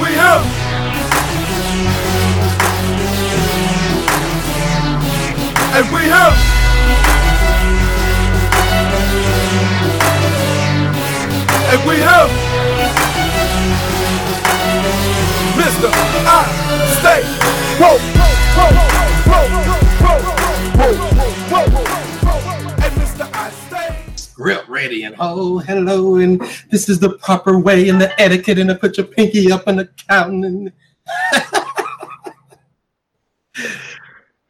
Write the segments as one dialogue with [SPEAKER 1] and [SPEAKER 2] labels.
[SPEAKER 1] We have. And we have. And we have. Mr. I stay. Whoa,
[SPEAKER 2] Real ready and oh hello and this is the proper way and the etiquette and to put your pinky up and the count and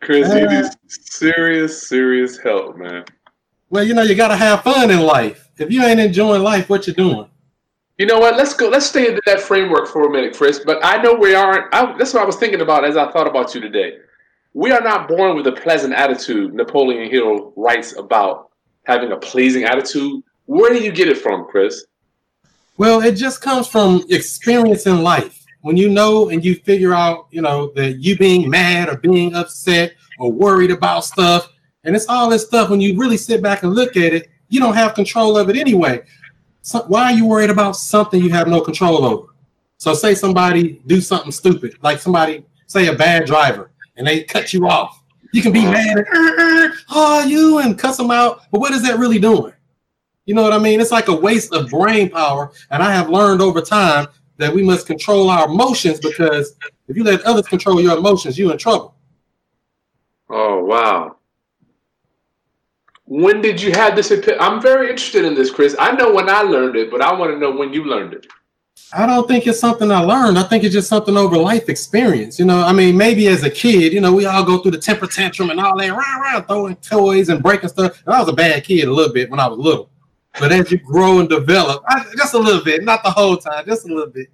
[SPEAKER 3] Chris,
[SPEAKER 2] Uh,
[SPEAKER 3] you need serious, serious help, man.
[SPEAKER 2] well you know you gotta have fun in life. If you ain't enjoying life, what you doing?
[SPEAKER 3] You know what? Let's go. Let's stay in that framework for a minute, Chris. But I know we aren't. I, that's what I was thinking about as I thought about you today. We are not born with a pleasant attitude. Napoleon Hill writes about having a pleasing attitude. Where do you get it from, Chris?
[SPEAKER 2] Well, it just comes from experience in life. When you know and you figure out, you know, that you being mad or being upset or worried about stuff, and it's all this stuff. When you really sit back and look at it, you don't have control of it anyway. So why are you worried about something you have no control over? So say somebody do something stupid, like somebody say a bad driver, and they cut you off. You can be mad and "Er, er, oh you and cuss them out, but what is that really doing? You know what I mean? It's like a waste of brain power. And I have learned over time that we must control our emotions because if you let others control your emotions, you're in trouble.
[SPEAKER 3] Oh wow. When did you have this? I'm very interested in this, Chris. I know when I learned it, but I want to know when you learned it.
[SPEAKER 2] I don't think it's something I learned. I think it's just something over life experience. You know, I mean, maybe as a kid, you know, we all go through the temper tantrum and all that, rah, rah, throwing toys and breaking stuff. And I was a bad kid a little bit when I was little. But as you grow and develop, I, just a little bit, not the whole time, just a little bit.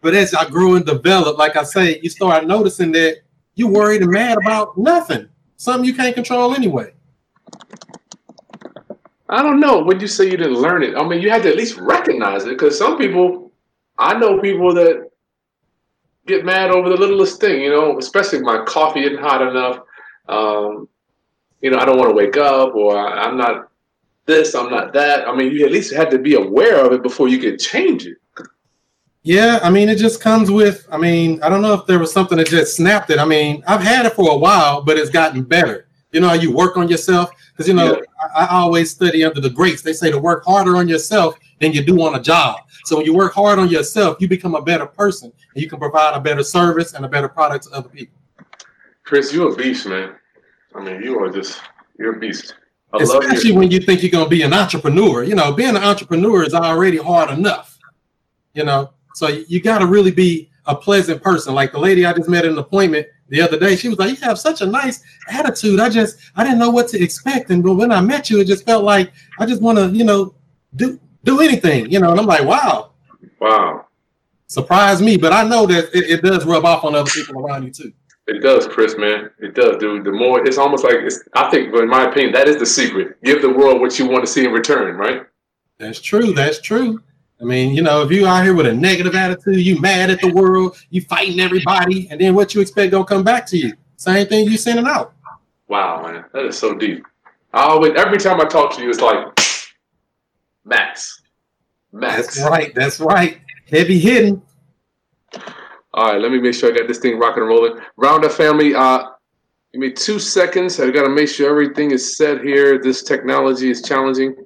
[SPEAKER 2] But as I grow and develop, like I say, you start noticing that you're worried and mad about nothing, something you can't control anyway.
[SPEAKER 3] I don't know. When you say you didn't learn it, I mean, you had to at least recognize it because some people, I know people that get mad over the littlest thing, you know, especially if my coffee isn't hot enough. Um, you know, I don't want to wake up or I, I'm not this, I'm not that. I mean, you at least had to be aware of it before you could change it.
[SPEAKER 2] Yeah, I mean, it just comes with. I mean, I don't know if there was something that just snapped it. I mean, I've had it for a while, but it's gotten better. You know how you work on yourself because you know
[SPEAKER 3] Yeah.
[SPEAKER 2] I, I always study under the greats. They say to work harder on yourself than you do on a job. So when you work hard on yourself, you become a better person and you can provide a better service and a better product to other people.
[SPEAKER 3] Chris, you're a beast, man. I mean, you are just, you're a beast. I
[SPEAKER 2] Especially when you think you're going to be an entrepreneur. You know, being an entrepreneur is already hard enough. You know, so you, you got to really be a pleasant person. Like the lady I just met at an appointment the other day, she was like, "You have such a nice attitude. I just I didn't know what to expect, and but when I met you, it just felt like I just want to, you know, do do anything. You know." And I'm like, "Wow,
[SPEAKER 3] Wow.
[SPEAKER 2] surprise me!" But I know that it, it does rub off on other people around you too.
[SPEAKER 3] It does, Chris, man. It does, dude. The more it's almost like it's. I think, in my opinion, that is the secret. Give the world what you want to see in return, right?
[SPEAKER 2] That's true. That's true. I mean, you know, if you out here with a negative attitude, you mad at the world, you fighting everybody, and then what you expect gonna come back to you? Same thing you sending out.
[SPEAKER 3] Wow, man, that is so deep. I always, every time I talk to you, it's like Max, Max.
[SPEAKER 2] That's right. That's right. Heavy hitting.
[SPEAKER 3] All right, let me make sure I got this thing rocking and rolling. Roundup family, uh, give me two seconds. I got to make sure everything is set here. This technology is challenging.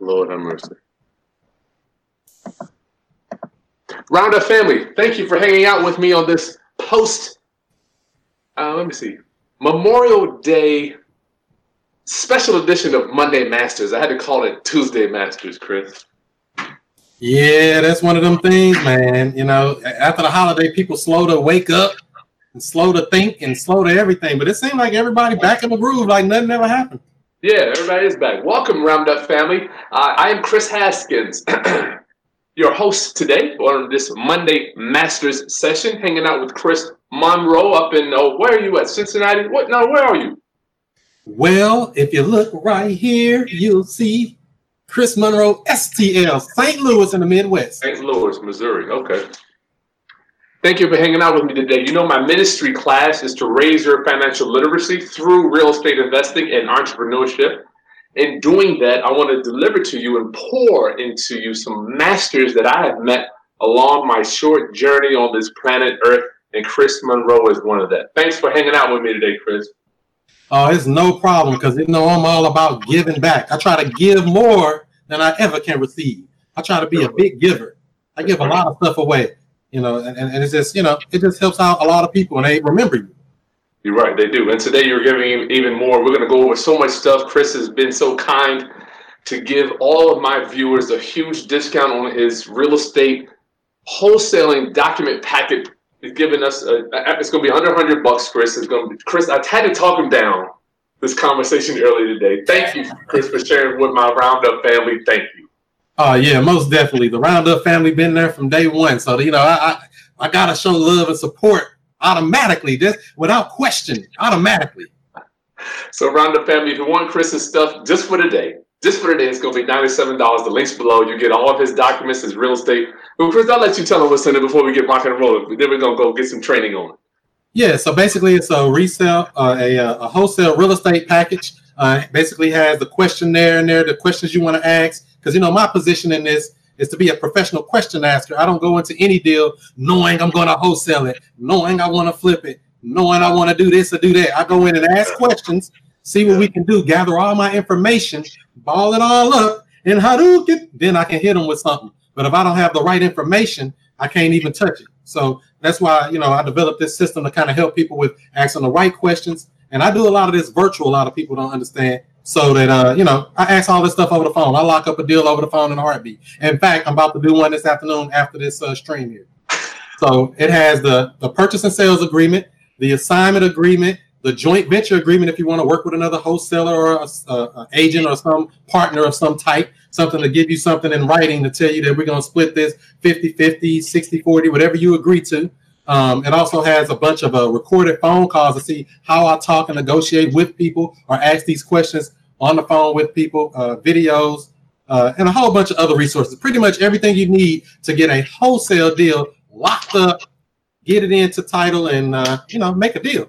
[SPEAKER 3] Lord have mercy. Roundup family, thank you for hanging out with me on this post. Uh, let me see, Memorial Day special edition of Monday Masters. I had to call it Tuesday Masters, Chris.
[SPEAKER 2] Yeah, that's one of them things, man. You know, after the holiday, people slow to wake up and slow to think and slow to everything. But it seemed like everybody back in the groove, like nothing ever happened.
[SPEAKER 3] Yeah, everybody is back. Welcome, Roundup family. Uh, I am Chris Haskins, your host today on this Monday Masters session, hanging out with Chris Monroe up in, oh, where are you at? Cincinnati? What? No, where are you?
[SPEAKER 2] Well, if you look right here, you'll see Chris Monroe, STL, St. Louis in the Midwest.
[SPEAKER 3] St. Louis, Missouri. Okay. Thank you for hanging out with me today. You know, my ministry class is to raise your financial literacy through real estate investing and entrepreneurship. In doing that, I want to deliver to you and pour into you some masters that I have met along my short journey on this planet Earth, and Chris Monroe is one of that. Thanks for hanging out with me today, Chris.
[SPEAKER 2] Oh, it's no problem because you know I'm all about giving back. I try to give more than I ever can receive. I try to be a big giver. I give a lot of stuff away, you know, and, and it's just, you know, it just helps out a lot of people and they remember you.
[SPEAKER 3] You're right, they do. And today you're giving even more. We're going to go over so much stuff. Chris has been so kind to give all of my viewers a huge discount on his real estate wholesaling document packet. He's giving us a, it's going to be under 100 bucks, Chris. It's going to be Chris. I had to talk him down this conversation earlier today. Thank you, Chris, for sharing with my Roundup family. Thank you.
[SPEAKER 2] Oh yeah, most definitely. The Roundup family been there from day one, so you know I I, I gotta show love and support automatically, just without question, automatically.
[SPEAKER 3] So Roundup family, if you want Chris's stuff just for the day, just for the day, it's gonna be ninety-seven dollars. The links below. You get all of his documents, his real estate. But Chris, I'll let you tell him what's in it before we get rocking and rolling. Then we're gonna go get some training on it.
[SPEAKER 2] Yeah, so basically it's a resale, uh, a, a wholesale real estate package. Uh, basically has the questionnaire in there, the questions you want to ask. Because you know my position in this is to be a professional question asker. I don't go into any deal knowing I'm going to wholesale it, knowing I want to flip it, knowing I want to do this or do that. I go in and ask questions, see what we can do, gather all my information, ball it all up, and Hadouken, then I can hit them with something. But if I don't have the right information, I can't even touch it. So that's why you know I developed this system to kind of help people with asking the right questions. And I do a lot of this virtual. A lot of people don't understand. So that uh, you know, I ask all this stuff over the phone. I lock up a deal over the phone in a heartbeat. In fact, I'm about to do one this afternoon after this uh, stream here. So it has the the purchase and sales agreement, the assignment agreement, the joint venture agreement if you want to work with another wholesaler or a, a, a agent or some partner of some type, something to give you something in writing to tell you that we're going to split this 50 50, 60 40, whatever you agree to. Um, it also has a bunch of uh, recorded phone calls to see how I talk and negotiate with people or ask these questions on the phone with people, uh, videos, uh, and a whole bunch of other resources. Pretty much everything you need to get a wholesale deal locked up, get it into title, and uh, you know make a deal.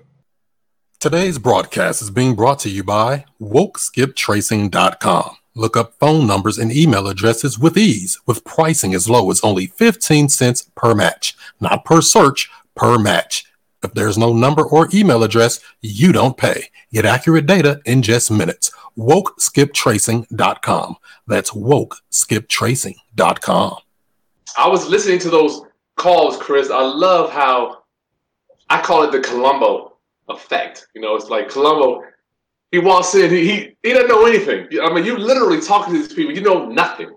[SPEAKER 4] Today's broadcast is being brought to you by WokeSkipTracing.com. Look up phone numbers and email addresses with ease, with pricing as low as only 15 cents per match, not per search, per match. If there's no number or email address, you don't pay. Get accurate data in just minutes. WokeSkipTracing.com. That's WokeSkipTracing.com.
[SPEAKER 3] I was listening to those calls, Chris. I love how I call it the Columbo effect. You know, it's like Columbo. He walks in. He, he he doesn't know anything. I mean, you literally talking to these people. You know nothing.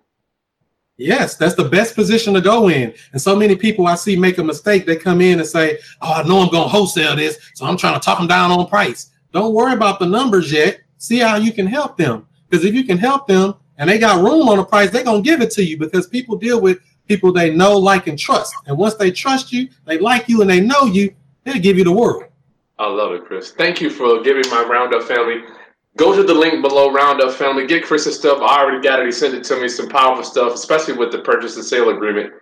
[SPEAKER 2] Yes, that's the best position to go in. And so many people I see make a mistake. They come in and say, "Oh, I know I'm going to wholesale this, so I'm trying to talk them down on price." Don't worry about the numbers yet. See how you can help them. Because if you can help them and they got room on the price, they're gonna give it to you because people deal with people they know, like, and trust. And once they trust you, they like you, and they know you, they'll give you the world.
[SPEAKER 3] I love it, Chris. Thank you for giving my Roundup family. Go to the link below, Roundup family. Get Chris's stuff. I already got it. He sent it to me. Some powerful stuff, especially with the purchase and sale agreement.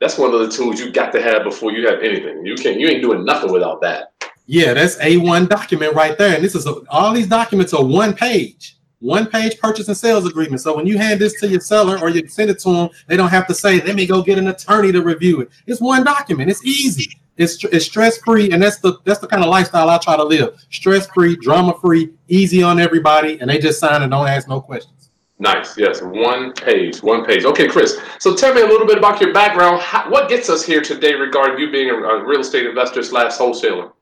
[SPEAKER 3] That's one of the tools you got to have before you have anything. You can not you ain't doing nothing without that.
[SPEAKER 2] Yeah, that's A1 document right there. And this is a, all these documents are one page, one page purchase and sales agreement. So when you hand this to your seller or you send it to them, they don't have to say, let me go get an attorney to review it. It's one document. It's easy. It's, it's stress free, and that's the that's the kind of lifestyle I try to live. Stress free, drama free, easy on everybody, and they just sign and don't ask no questions.
[SPEAKER 3] Nice. Yes, one page, one page. Okay, Chris. So tell me a little bit about your background. How, what gets us here today regarding you being a, a real estate investor slash wholesaler?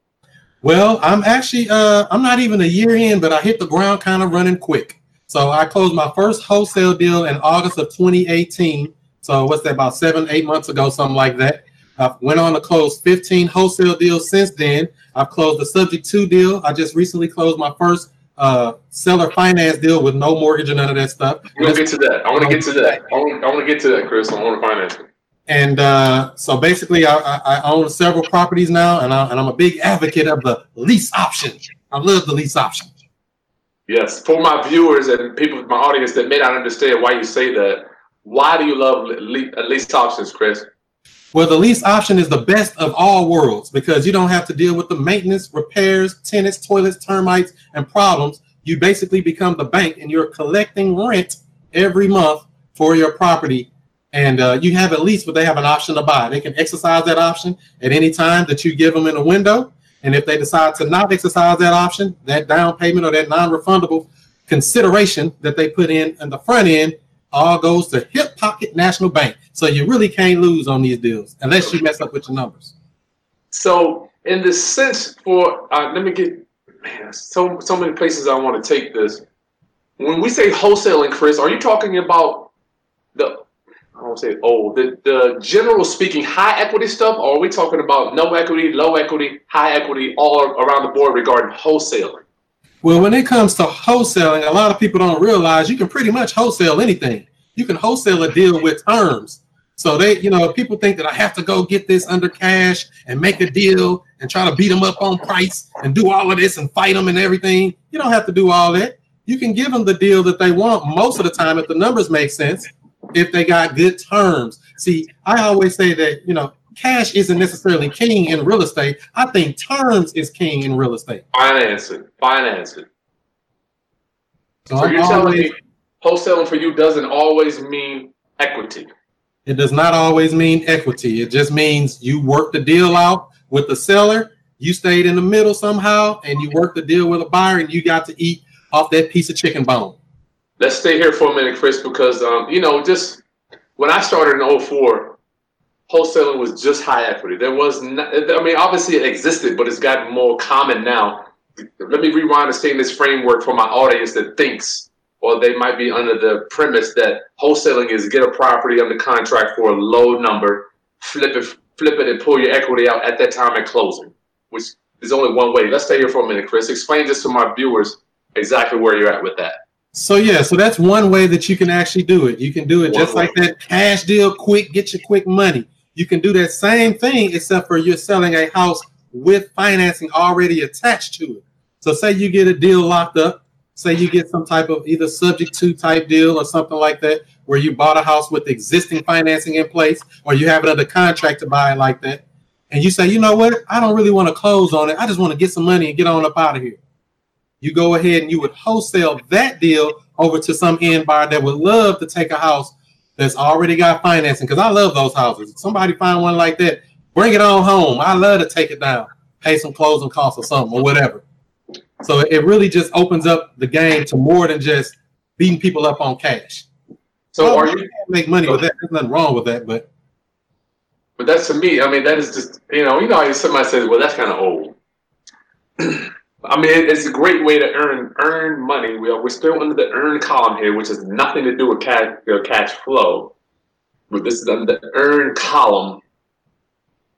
[SPEAKER 2] Well, I'm actually uh, I'm not even a year in, but I hit the ground kind of running quick. So I closed my first wholesale deal in August of 2018. So what's that? About seven, eight months ago, something like that. I went on to close 15 wholesale deals since then. I've closed the subject to deal. I just recently closed my first uh, seller finance deal with no mortgage or none of that stuff.
[SPEAKER 3] Gonna get to that. I want to get to that. I want, to get to that, Chris. I want to finance. It.
[SPEAKER 2] And uh, so basically, I, I, own several properties now, and, I, and I'm a big advocate of the lease option. I love the lease option.
[SPEAKER 3] Yes, for my viewers and people, my audience that may not understand why you say that, why do you love lease options, Chris?
[SPEAKER 2] Well, the lease option is the best of all worlds because you don't have to deal with the maintenance, repairs, tenants, toilets, termites, and problems. You basically become the bank and you're collecting rent every month for your property and uh, you have a lease, but they have an option to buy. They can exercise that option at any time that you give them in a window. And if they decide to not exercise that option, that down payment or that non-refundable consideration that they put in in the front end all goes to Hip Pocket National Bank. So you really can't lose on these deals unless you mess up with your numbers.
[SPEAKER 3] So, in the sense for, uh, let me get man, so so many places I want to take this. When we say wholesaling, Chris, are you talking about the I don't say oh the the general speaking high equity stuff, or are we talking about no equity, low equity, high equity, all around the board regarding wholesaling?
[SPEAKER 2] Well, when it comes to wholesaling, a lot of people don't realize you can pretty much wholesale anything. You can wholesale a deal with terms. So they, you know, people think that I have to go get this under cash and make a deal and try to beat them up on price and do all of this and fight them and everything. You don't have to do all that. You can give them the deal that they want most of the time if the numbers make sense, if they got good terms. See, I always say that, you know, cash isn't necessarily king in real estate. I think terms is king in real estate.
[SPEAKER 3] Financing, financing.
[SPEAKER 2] So,
[SPEAKER 3] So you're telling me wholesaling for you doesn't always mean equity.
[SPEAKER 2] It does not always mean equity. It just means you work the deal out with the seller. You stayed in the middle somehow, and you worked the deal with a buyer, and you got to eat off that piece of chicken bone.
[SPEAKER 3] Let's stay here for a minute, Chris, because um, you know, just when I started in 04, wholesaling was just high equity. There was, not, I mean, obviously it existed, but it's gotten more common now. Let me rewind and stay in this framework for my audience that thinks, or they might be under the premise that wholesaling is get a property under contract for a low number, flip it, flip it, and pull your equity out at that time at closing, which is only one way. Let's stay here for a minute, Chris. Explain this to my viewers exactly where you're at with that.
[SPEAKER 2] So yeah, so that's one way that you can actually do it. You can do it
[SPEAKER 3] One
[SPEAKER 2] just
[SPEAKER 3] way.
[SPEAKER 2] like that cash deal, quick, get your quick money. You can do that same thing, except for you're selling a house with financing already attached to it. So say you get a deal locked up, say you get some type of either subject to type deal or something like that, where you bought a house with existing financing in place, or you have it under contract to buy it like that, and you say, you know what, I don't really want to close on it. I just want to get some money and get on up out of here you go ahead and you would wholesale that deal over to some end buyer that would love to take a house that's already got financing. Because I love those houses. If somebody find one like that, bring it on home. I love to take it down, pay some closing costs or something or whatever. So it really just opens up the game to more than just beating people up on cash.
[SPEAKER 3] So
[SPEAKER 2] Well,
[SPEAKER 3] are
[SPEAKER 2] you make money with that? There's nothing wrong with that, but
[SPEAKER 3] But that's to me. I mean, that is just you know, you know, somebody says, "Well, that's kind of old." I mean, it's a great way to earn earn money. We are we're still under the earn column here, which has nothing to do with cash uh, cash flow. But this is under the earn column.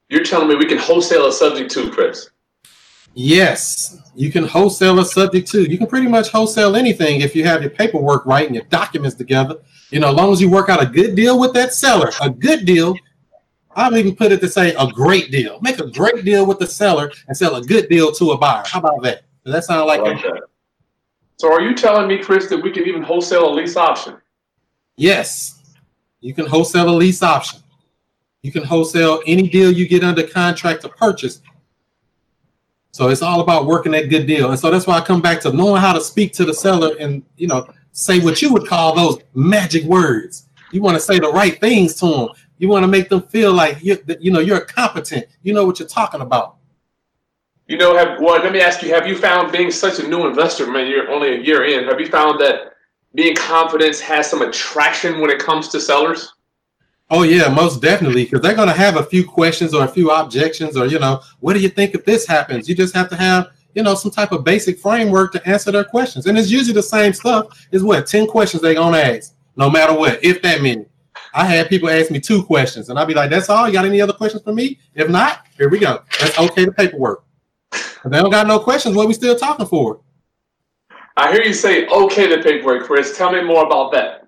[SPEAKER 3] You're telling me we can wholesale a subject to, Chris?
[SPEAKER 2] Yes, you can wholesale a subject to. You can pretty much wholesale anything if you have your paperwork right and your documents together. You know, as long as you work out a good deal with that seller, a good deal. I'll even put it to say a great deal. Make a great deal with the seller and sell a good deal to a buyer. How about that? Does that sound like
[SPEAKER 3] like that. So, are you telling me, Chris, that we can even wholesale a lease option?
[SPEAKER 2] Yes, you can wholesale a lease option. You can wholesale any deal you get under contract to purchase. So it's all about working that good deal. And so that's why I come back to knowing how to speak to the seller and you know say what you would call those magic words. You want to say the right things to them. You want to make them feel like you you know you're competent. You know what you're talking about.
[SPEAKER 3] You know, have well, let me ask you: Have you found being such a new investor, man? You're only a year in. Have you found that being confident has some attraction when it comes to sellers?
[SPEAKER 2] Oh yeah, most definitely, because they're gonna have a few questions or a few objections, or you know, what do you think if this happens? You just have to have you know some type of basic framework to answer their questions, and it's usually the same stuff. Is what ten questions they're gonna ask, no matter what, if that many. I had people ask me two questions, and I'd be like, "That's all? You got any other questions for me? If not, here we go. That's okay. The paperwork. If they don't got no questions, what we still talking for?
[SPEAKER 3] I hear you say, "Okay, the paperwork, Chris." Tell me more about that.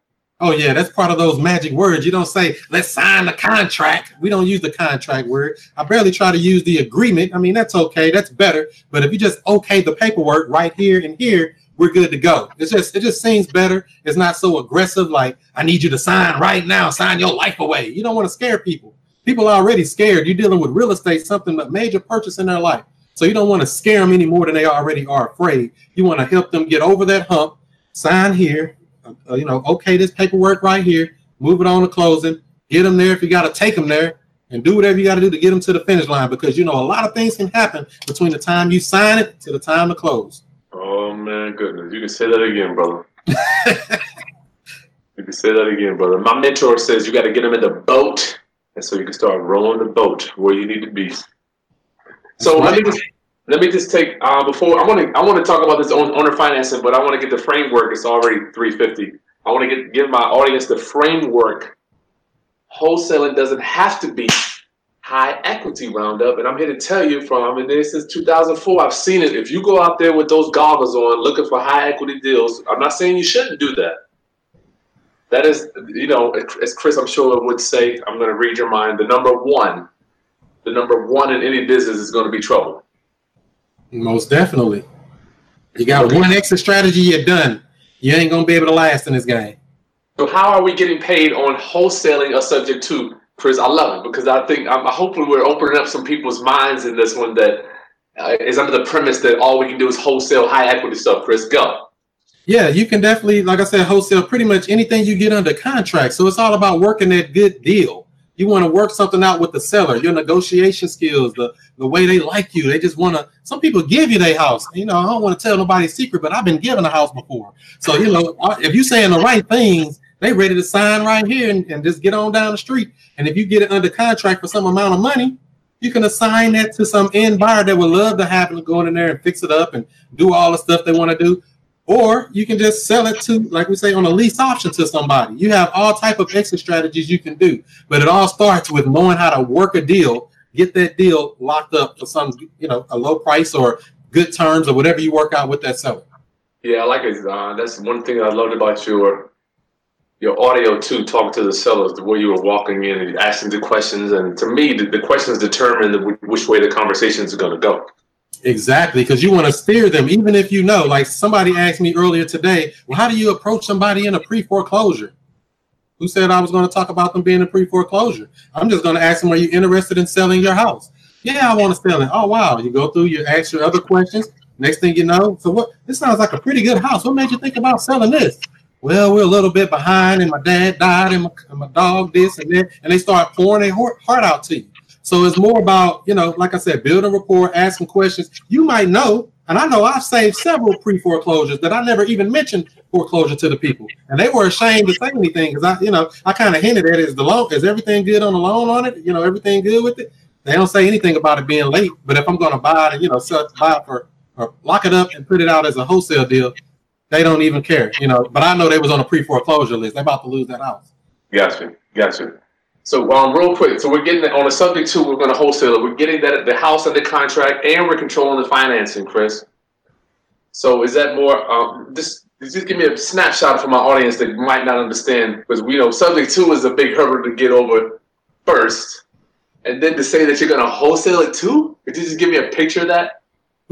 [SPEAKER 2] Oh yeah, that's part of those magic words. You don't say, let's sign the contract. We don't use the contract word. I barely try to use the agreement. I mean, that's okay. That's better. But if you just okay the paperwork right here and here, we're good to go. It's just it just seems better. It's not so aggressive like I need you to sign right now, sign your life away. You don't want to scare people. People are already scared. You're dealing with real estate, something a major purchase in their life. So you don't want to scare them any more than they already are afraid. You want to help them get over that hump, sign here, uh, you know, okay, this paperwork right here, move it on to closing, get them there if you got to take them there, and do whatever you got to do to get them to the finish line because you know a lot of things can happen between the time you sign it to the time to close.
[SPEAKER 3] Oh man, goodness! You can say that again, brother. you can say that again, brother. My mentor says you got to get them in the boat, and so you can start rowing the boat where you need to be. So let me just let me just take uh, before I want to I want to talk about this owner financing, but I want to get the framework. It's already three fifty. I want to get give my audience the framework. Wholesaling doesn't have to be high equity roundup, and I'm here to tell you from I've been there since 2004. I've seen it. If you go out there with those goggles on, looking for high equity deals, I'm not saying you shouldn't do that. That is, you know, as Chris I'm sure would say, I'm going to read your mind. The number one, the number one in any business is going to be trouble.
[SPEAKER 2] Most definitely. You got one extra strategy, you're done. You ain't gonna be able to last in this game.
[SPEAKER 3] So how are we getting paid on wholesaling a subject to, Chris? I love it because I think I'm hopefully we're opening up some people's minds in this one that uh, is under the premise that all we can do is wholesale high equity stuff. Chris, go.
[SPEAKER 2] Yeah, you can definitely, like I said, wholesale pretty much anything you get under contract. So it's all about working that good deal. You want to work something out with the seller, your negotiation skills, the the way they like you. They just want to. Some people give you their house. You know, I don't want to tell nobody's secret, but I've been given a house before. So you know, uh, if you're saying the right things, they ready to sign right here and, and just get on down the street. And if you get it under contract for some amount of money, you can assign that to some end buyer that would love to happen to go in there and fix it up and do all the stuff they want to do. Or you can just sell it to like we say on a lease option to somebody. You have all type of exit strategies you can do but it all starts with knowing how to work a deal get that deal locked up for some you know a low price or good terms or whatever you work out with that seller.
[SPEAKER 3] Yeah i like it uh, that's one thing i loved about your your audio too talking to the sellers the way you were walking in and asking the questions and to me the, the questions determine the, which way the conversations are going to go
[SPEAKER 2] Exactly, because you want to steer them, even if you know. Like somebody asked me earlier today, well, how do you approach somebody in a pre foreclosure? Who said I was going to talk about them being a pre foreclosure? I'm just going to ask them, are you interested in selling your house? Yeah, I want to sell it. Oh, wow. You go through, you ask your other questions. Next thing you know, so what? This sounds like a pretty good house. What made you think about selling this? Well, we're a little bit behind, and my dad died, and my, and my dog this and that, and they start pouring their heart out to you. So it's more about, you know, like I said, building rapport, asking questions. You might know, and I know I've saved several pre foreclosures that I never even mentioned foreclosure to the people, and they were ashamed to say anything because I, you know, I kind of hinted at it. Is the loan is everything good on the loan on it? You know, everything good with it. They don't say anything about it being late, but if I'm going to buy it, you know, sell, buy it for or lock it up and put it out as a wholesale deal, they don't even care, you know. But I know they was on a pre foreclosure list. They're about to lose that house.
[SPEAKER 3] Gotcha, gotcha. So um, real quick, so we're getting on a subject to. We're going to wholesale it. We're getting that the house under contract, and we're controlling the financing, Chris. So is that more? Um, just just give me a snapshot for my audience that might not understand, because we know subject to is a big hurdle to get over first, and then to say that you're going to wholesale it too. Could you just give me a picture of that?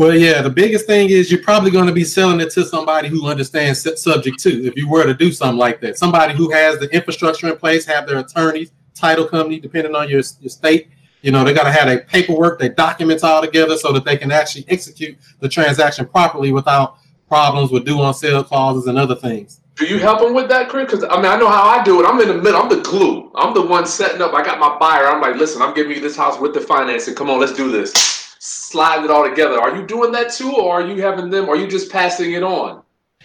[SPEAKER 2] Well, yeah, the biggest thing is you're probably going to be selling it to somebody who understands subject to. If you were to do something like that, somebody who has the infrastructure in place, have their attorneys title company, depending on your, your state. You know, they got to have their paperwork, their documents all together so that they can actually execute the transaction properly without problems with due on sale clauses and other things.
[SPEAKER 3] Do you help them with that, Chris? Because I mean, I know how I do it. I'm in the middle. I'm the glue. I'm the one setting up. I got my buyer. I'm like, listen, I'm giving you this house with the financing. Come on, let's do this. Slide it all together. Are you doing that too, or are you having them? Or are you just passing it on?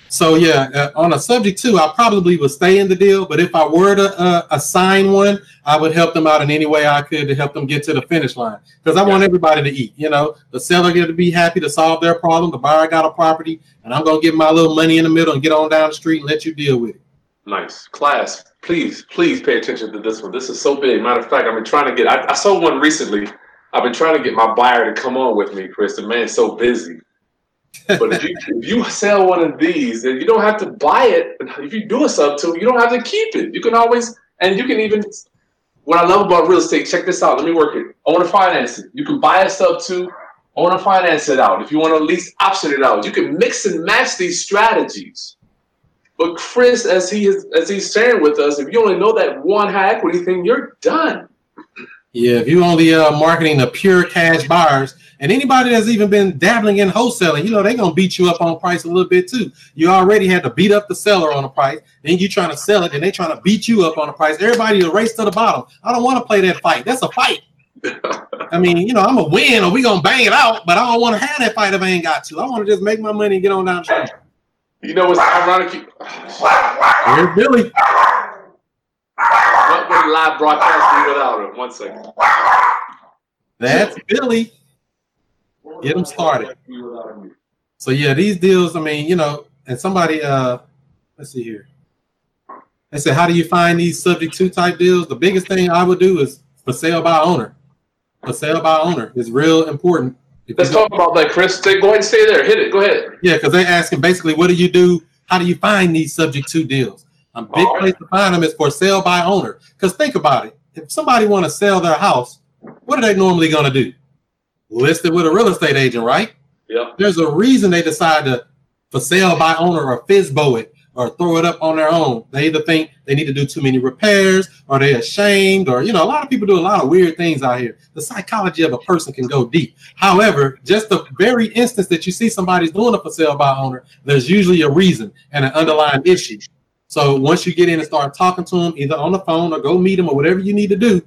[SPEAKER 2] So yeah, uh, on a subject to, I probably would stay in the deal. But if I were to uh, assign one, I would help them out in any way I could to help them get to the finish line because I yeah. want everybody to eat. You know, the seller get to be happy to solve their problem. The buyer got a property, and I'm gonna give my little money in the middle and get on down the street and let you deal with it.
[SPEAKER 3] Nice class. Please, please pay attention to this one. This is so big. Matter of fact, I've been trying to get. I, I saw one recently. I've been trying to get my buyer to come on with me, Chris. The man's so busy but if you, if you sell one of these, then you don't have to buy it. If you do a sub to, you don't have to keep it. You can always, and you can even. What I love about real estate, check this out. Let me work it. Owner finance it. You can buy a sub to, owner finance it out. If you want to lease option it out, you can mix and match these strategies. But Chris, as he is, as he's sharing with us, if you only know that one high equity thing, you're done.
[SPEAKER 2] Yeah, if you only uh, marketing the pure cash buyers, And anybody that's even been dabbling in wholesaling, you know, they're gonna beat you up on price a little bit too. You already had to beat up the seller on the price, then you trying to sell it, and they trying to beat you up on the price. Everybody a race to the bottom. I don't want to play that fight. That's a fight. I mean, you know, I'm a win or we gonna bang it out, but I don't want to have that fight if I ain't got to. I want to just make my money and get on down the street.
[SPEAKER 3] You know what's ironic? You-
[SPEAKER 2] Here's Billy.
[SPEAKER 3] Would live broadcast without him? One second.
[SPEAKER 2] That's Billy. Get him started. So yeah, these deals, I mean, you know, and somebody uh let's see here. They said, how do you find these subject to type deals? The biggest thing I would do is for sale by owner. For sale by owner is real important. If
[SPEAKER 3] Let's talk about that, Chris. Stay, go ahead and stay there. Hit it. Go ahead.
[SPEAKER 2] Yeah, because they're asking basically, what do you do? How do you find these subject to deals? A big place to find them is for sale by owner. Because think about it: if somebody want to sell their house, what are they normally going to do? List it with a real estate agent, right?
[SPEAKER 3] Yep.
[SPEAKER 2] There's a reason they decide to for sale by owner or FSBO it or throw it up on their own. They either think they need to do too many repairs or they're ashamed or, you know, a lot of people do a lot of weird things out here. The psychology of a person can go deep. However, just the very instance that you see somebody's doing a for sale by owner, there's usually a reason and an underlying issue. So once you get in and start talking to them, either on the phone or go meet them or whatever you need to do,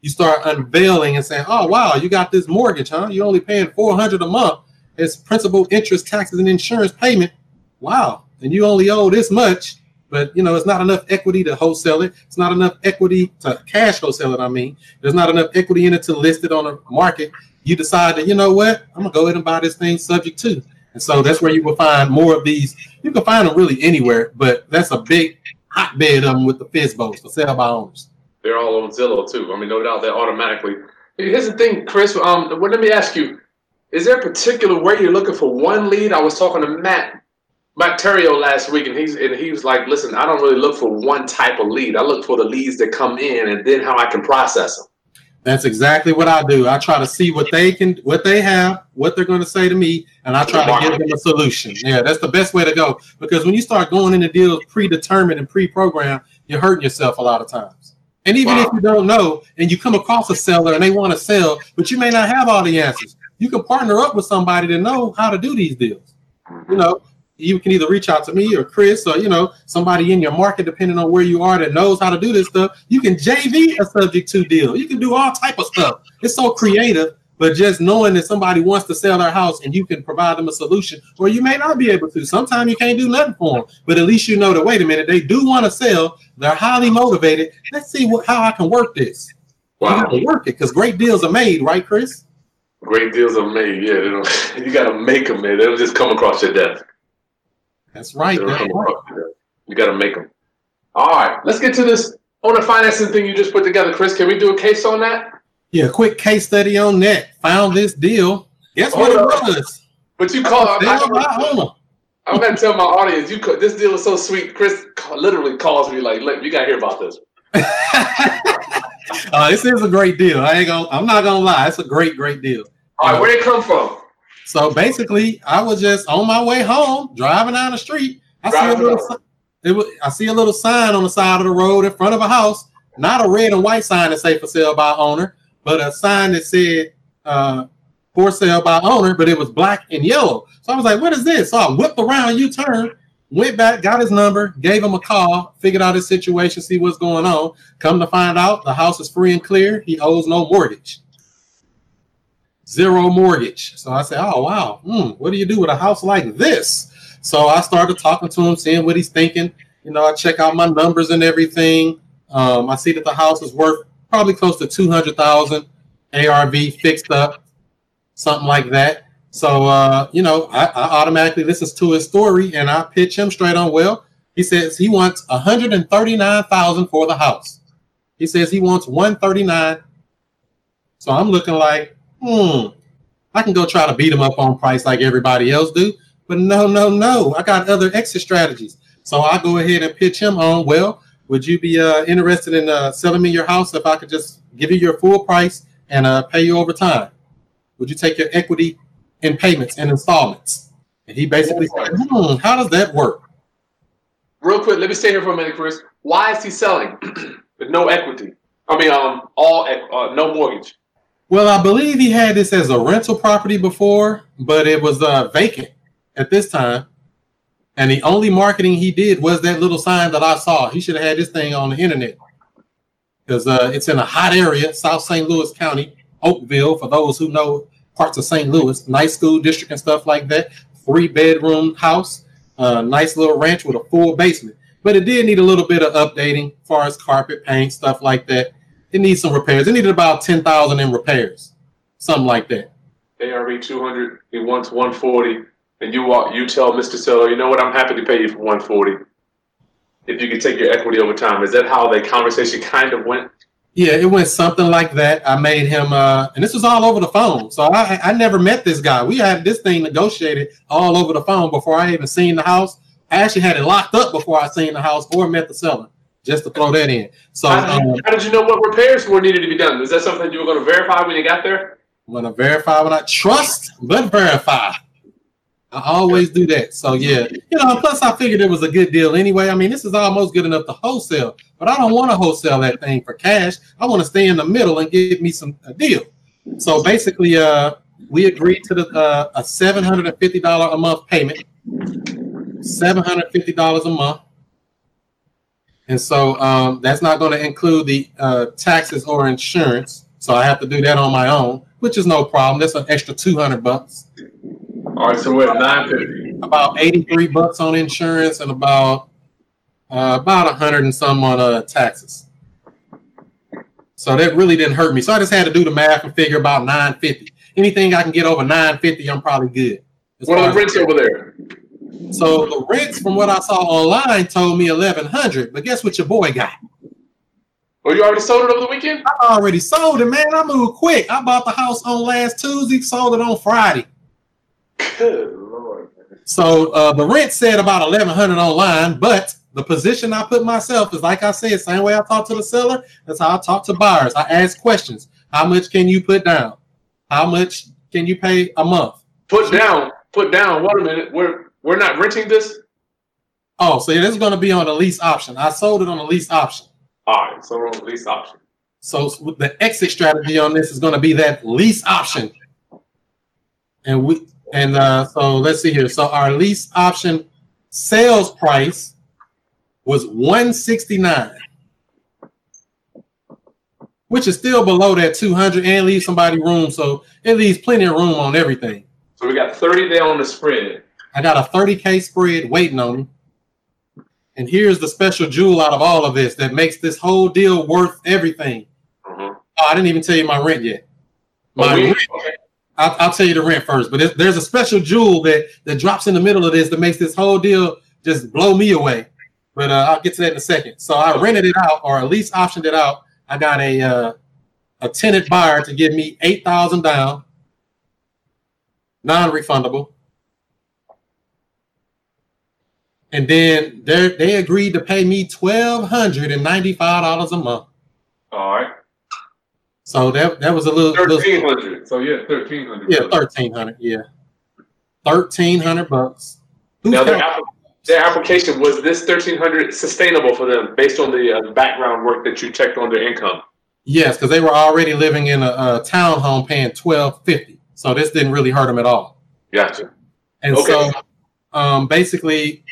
[SPEAKER 2] you start unveiling and saying, "Oh wow, you got this mortgage, huh? You're only paying four hundred a month. It's principal, interest, taxes, and insurance payment. Wow, and you only owe this much, but you know it's not enough equity to wholesale it. It's not enough equity to cash wholesale it. I mean, there's not enough equity in it to list it on the market. You decide that you know what, I'm gonna go ahead and buy this thing subject to, and so that's where you will find more of these. You can find them really anywhere, but that's a big hotbed of them with the FSBOs for sale by owners.
[SPEAKER 3] They're all on Zillow too. I mean, no doubt they're automatically. Here's the thing, Chris. Um, well, let me ask you: Is there a particular way you're looking for one lead? I was talking to Matt Matt Theriault last week, and he's and he was like, "Listen, I don't really look for one type of lead. I look for the leads that come in, and then how I can process them."
[SPEAKER 2] That's exactly what I do. I try to see what they can, what they have, what they're going to say to me, and I try to give them a solution. Yeah, that's the best way to go. Because when you start going into deals predetermined and pre-programmed, you're hurting yourself a lot of times. And even
[SPEAKER 3] Wow.
[SPEAKER 2] if you don't know, and you come across a seller and they want to sell, but you may not have all the answers, you can partner up with somebody to know how to do these deals. You know, you can either reach out to me or Chris or you know somebody in your market, depending on where you are, that knows how to do this stuff. You can JV a subject to deal. You can do all type of stuff. It's so creative, but just knowing that somebody wants to sell their house and you can provide them a solution, or you may not be able to. Sometimes you can't do nothing for them, but at least you know that wait a minute, they do want to sell. They're highly motivated. Let's see what how I can work this. You
[SPEAKER 3] Wow,
[SPEAKER 2] to work it because great deals are made, right, Chris?
[SPEAKER 3] great deals are made. Yeah, you got to make them, man. They don't just come across your desk.
[SPEAKER 2] That's right. That's right.
[SPEAKER 3] You got to make them. All right, let's get to this owner financing thing you just put together, Chris. Can we do a case on that?
[SPEAKER 2] Yeah, quick case study on that. Found this deal. Guess what it was?
[SPEAKER 3] But you call. I,
[SPEAKER 2] Sale by
[SPEAKER 3] I,
[SPEAKER 2] owner.
[SPEAKER 3] I'm gonna tell my audience. You could, this deal is so sweet. Chris literally calls me like, "Look, "You got to hear about this."
[SPEAKER 2] uh, this is a great deal. I ain't gonna. I'm not gonna lie. It's a great, great deal.
[SPEAKER 3] All right, where did it come from?
[SPEAKER 2] So basically, I was just on my way home, driving down the street. I see a little. It was, I see a little sign on the side of the road in front of a house. Not a red and white sign that say for sale by owner, but a sign that said uh, for sale by owner, but it was black and yellow. So I was like, "What is this?" So I whipped around, U turn, went back, got his number, gave him a call, figured out his situation, see what's going on. Come to find out, the house is free and clear. He owes no mortgage zero mortgage. So I said, "Oh wow, hmm, what do you do with a house like this?" So I started talking to him, seeing what he's thinking. You know, I check out my numbers and everything. Um, I see that the house is worth probably close to two hundred thousand ARV fixed up, something like that. So uh, you know, I, I automatically listen to his story and I pitch him straight on. Well, he says he wants one hundred and thirty nine thousand for the house. He says he wants one thirty nine. So I'm looking like, hmm, I can go try to beat him up on price like everybody else do. But no, no, no. I got other exit strategies. So I go ahead and pitch him on, well, would you be uh, interested in uh, selling me your house if I could just give you your full price and uh, pay you over time? Would you take your equity in payments and installments? And he basically said, hmm, how does that work?
[SPEAKER 3] Real quick, let me stay here for a minute, Chris. Why is he selling with no equity? I mean, um, all uh, no mortgage.
[SPEAKER 2] Well, I believe he had this as a rental property before, but it was uh, vacant at this time. And the only marketing he did was that little sign that I saw. He should have had this thing on the internet because uh, it's in a hot area, South St. Louis County, Oakville. For those who know parts of St. Louis, nice school district and stuff like that. Three bedroom house, uh, nice little ranch with a full basement. But it did need a little bit of updating, as far as carpet, paint, stuff like that. It needs some repairs. It needed about ten thousand in repairs, something like that.
[SPEAKER 3] ARV 200, he wants 140, and you walk, you tell Mr. Seller, you know what, I'm happy to pay you for 140. If you could take your equity over time, is that how the conversation kind of went?
[SPEAKER 2] Yeah, it went something like that. I made him, uh, and this was all over the phone. So I, I never met this guy. We had this thing negotiated all over the phone before I even seen the house. I actually had it locked up before I seen the house or met the seller, just to throw that in. So
[SPEAKER 3] How did, you,
[SPEAKER 2] um,
[SPEAKER 3] how did you know what repairs were needed to be done? Is that something you were going to verify when you got there?
[SPEAKER 2] I'm gonna verify when I trust, but verify. I always do that. So yeah, you know. Plus, I figured it was a good deal anyway. I mean, this is almost good enough to wholesale, but I don't want to wholesale that thing for cash. I want to stay in the middle and get me some a deal. So basically, uh, we agreed to the uh, a seven hundred and fifty dollar a month payment, seven hundred fifty dollars a month, and so um, that's not going to include the uh, taxes or insurance. So I have to do that on my own, which is no problem. That's an extra two hundred bucks
[SPEAKER 3] All right, so we're at 950.
[SPEAKER 2] about 83 bucks on insurance and about uh, about a hundred and some on uh, taxes. So that really didn't hurt me. So I just had to do the math and figure about 950. Anything I can get over 950, I'm probably good.
[SPEAKER 3] What are the rents over there?
[SPEAKER 2] So the rents, from what I saw online, told me 1100. But guess what your boy got?
[SPEAKER 3] Oh, you already sold it over the weekend?
[SPEAKER 2] I already sold it, man. I moved quick. I bought the house on last Tuesday, sold it on Friday.
[SPEAKER 3] Good lord.
[SPEAKER 2] So uh, the rent said about eleven hundred online, but the position I put myself is like I said, same way I talk to the seller, that's how I talk to buyers. I ask questions. How much can you put down? How much can you pay a month?
[SPEAKER 3] Put down, put down. Wait a minute. We're we're not renting this.
[SPEAKER 2] Oh, so this is going to be on a lease option. I sold it on a lease option.
[SPEAKER 3] All right, so we're on the lease option.
[SPEAKER 2] So the exit strategy on this is going to be that lease option. And we and uh, so let's see here. So our lease option sales price was 169, which is still below that 200 and leaves somebody room. So it leaves plenty of room on everything.
[SPEAKER 3] So we got 30 there on the spread.
[SPEAKER 2] I got a 30k spread waiting on me. And here's the special jewel out of all of this that makes this whole deal worth everything.
[SPEAKER 3] Uh-huh.
[SPEAKER 2] Oh, I didn't even tell you my rent yet. My
[SPEAKER 3] we,
[SPEAKER 2] rent. I'll, I'll tell you the rent first, but there's, there's a special jewel that that drops in the middle of this that makes this whole deal just blow me away. But uh, I'll get to that in a second. So I rented it out, or at least optioned it out. I got a uh, a tenant buyer to give me eight thousand down, non-refundable, and then they they agreed to pay me twelve hundred and ninety-five dollars a month.
[SPEAKER 3] All right.
[SPEAKER 2] So that that was a little, little
[SPEAKER 3] 1300. So yeah, 1300.
[SPEAKER 2] Yeah, thirteen hundred. Yeah, thirteen hundred bucks. Who's
[SPEAKER 3] Now, their, app- their application was this 1300 sustainable for them based on the uh, background work that you checked on their income?
[SPEAKER 2] Yes, because they were already living in a, a townhome paying twelve fifty. So this didn't really hurt them at all.
[SPEAKER 3] Gotcha.
[SPEAKER 2] And
[SPEAKER 3] Okay.
[SPEAKER 2] so, um, basically,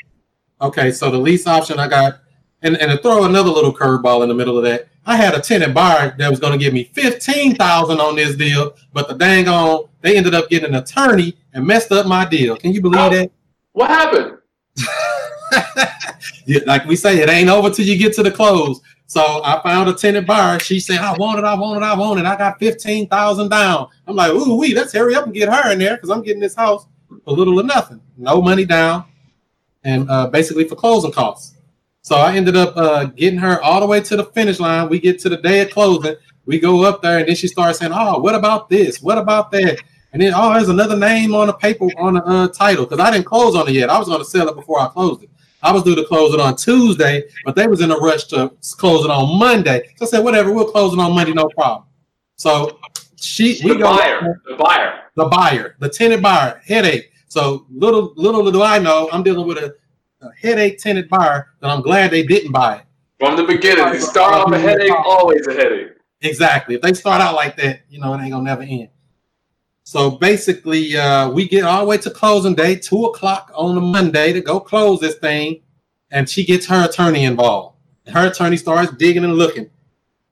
[SPEAKER 2] okay. So the lease option I got, and and to throw another little curveball in the middle of that, I had a tenant buyer that was going to give me fifteen thousand on this deal, but the dang on they ended up getting an attorney and messed up my deal. Can you believe
[SPEAKER 3] Oh.
[SPEAKER 2] that?
[SPEAKER 3] What happened?
[SPEAKER 2] Like we say, it ain't over till you get to the close. So I found a tenant buyer. She said, I want it, I want it, I want it. I got 15,000 down. I'm like, ooh, wee, let's hurry up and get her in there because I'm getting this house for little or nothing. No money down. And uh, basically for closing costs. So I ended up uh, getting her all the way to the finish line. We get to the day of closing. We go up there and then she starts saying, Oh, what about this? What about that? And then, oh, there's another name on the paper on the uh, title because I didn't close on it yet. I was going to sell it before I closed it. I was due to close it on Tuesday, but they was in a rush to close it on Monday. So I said, whatever, we'll close it on Monday, no problem. So she, we
[SPEAKER 3] The
[SPEAKER 2] go
[SPEAKER 3] buyer. The buyer.
[SPEAKER 2] the buyer, the tenant buyer, headache. So little, little do I know, I'm dealing with a, a headache tenant buyer that I'm glad they didn't buy it.
[SPEAKER 3] From the beginning, you start off a headache, always a headache.
[SPEAKER 2] Exactly. If they start out like that, you know, it ain't gonna never end. So basically, uh, we get all the way to closing day, two o'clock on a Monday to go close this thing, and she gets her attorney involved. Her attorney starts digging and looking,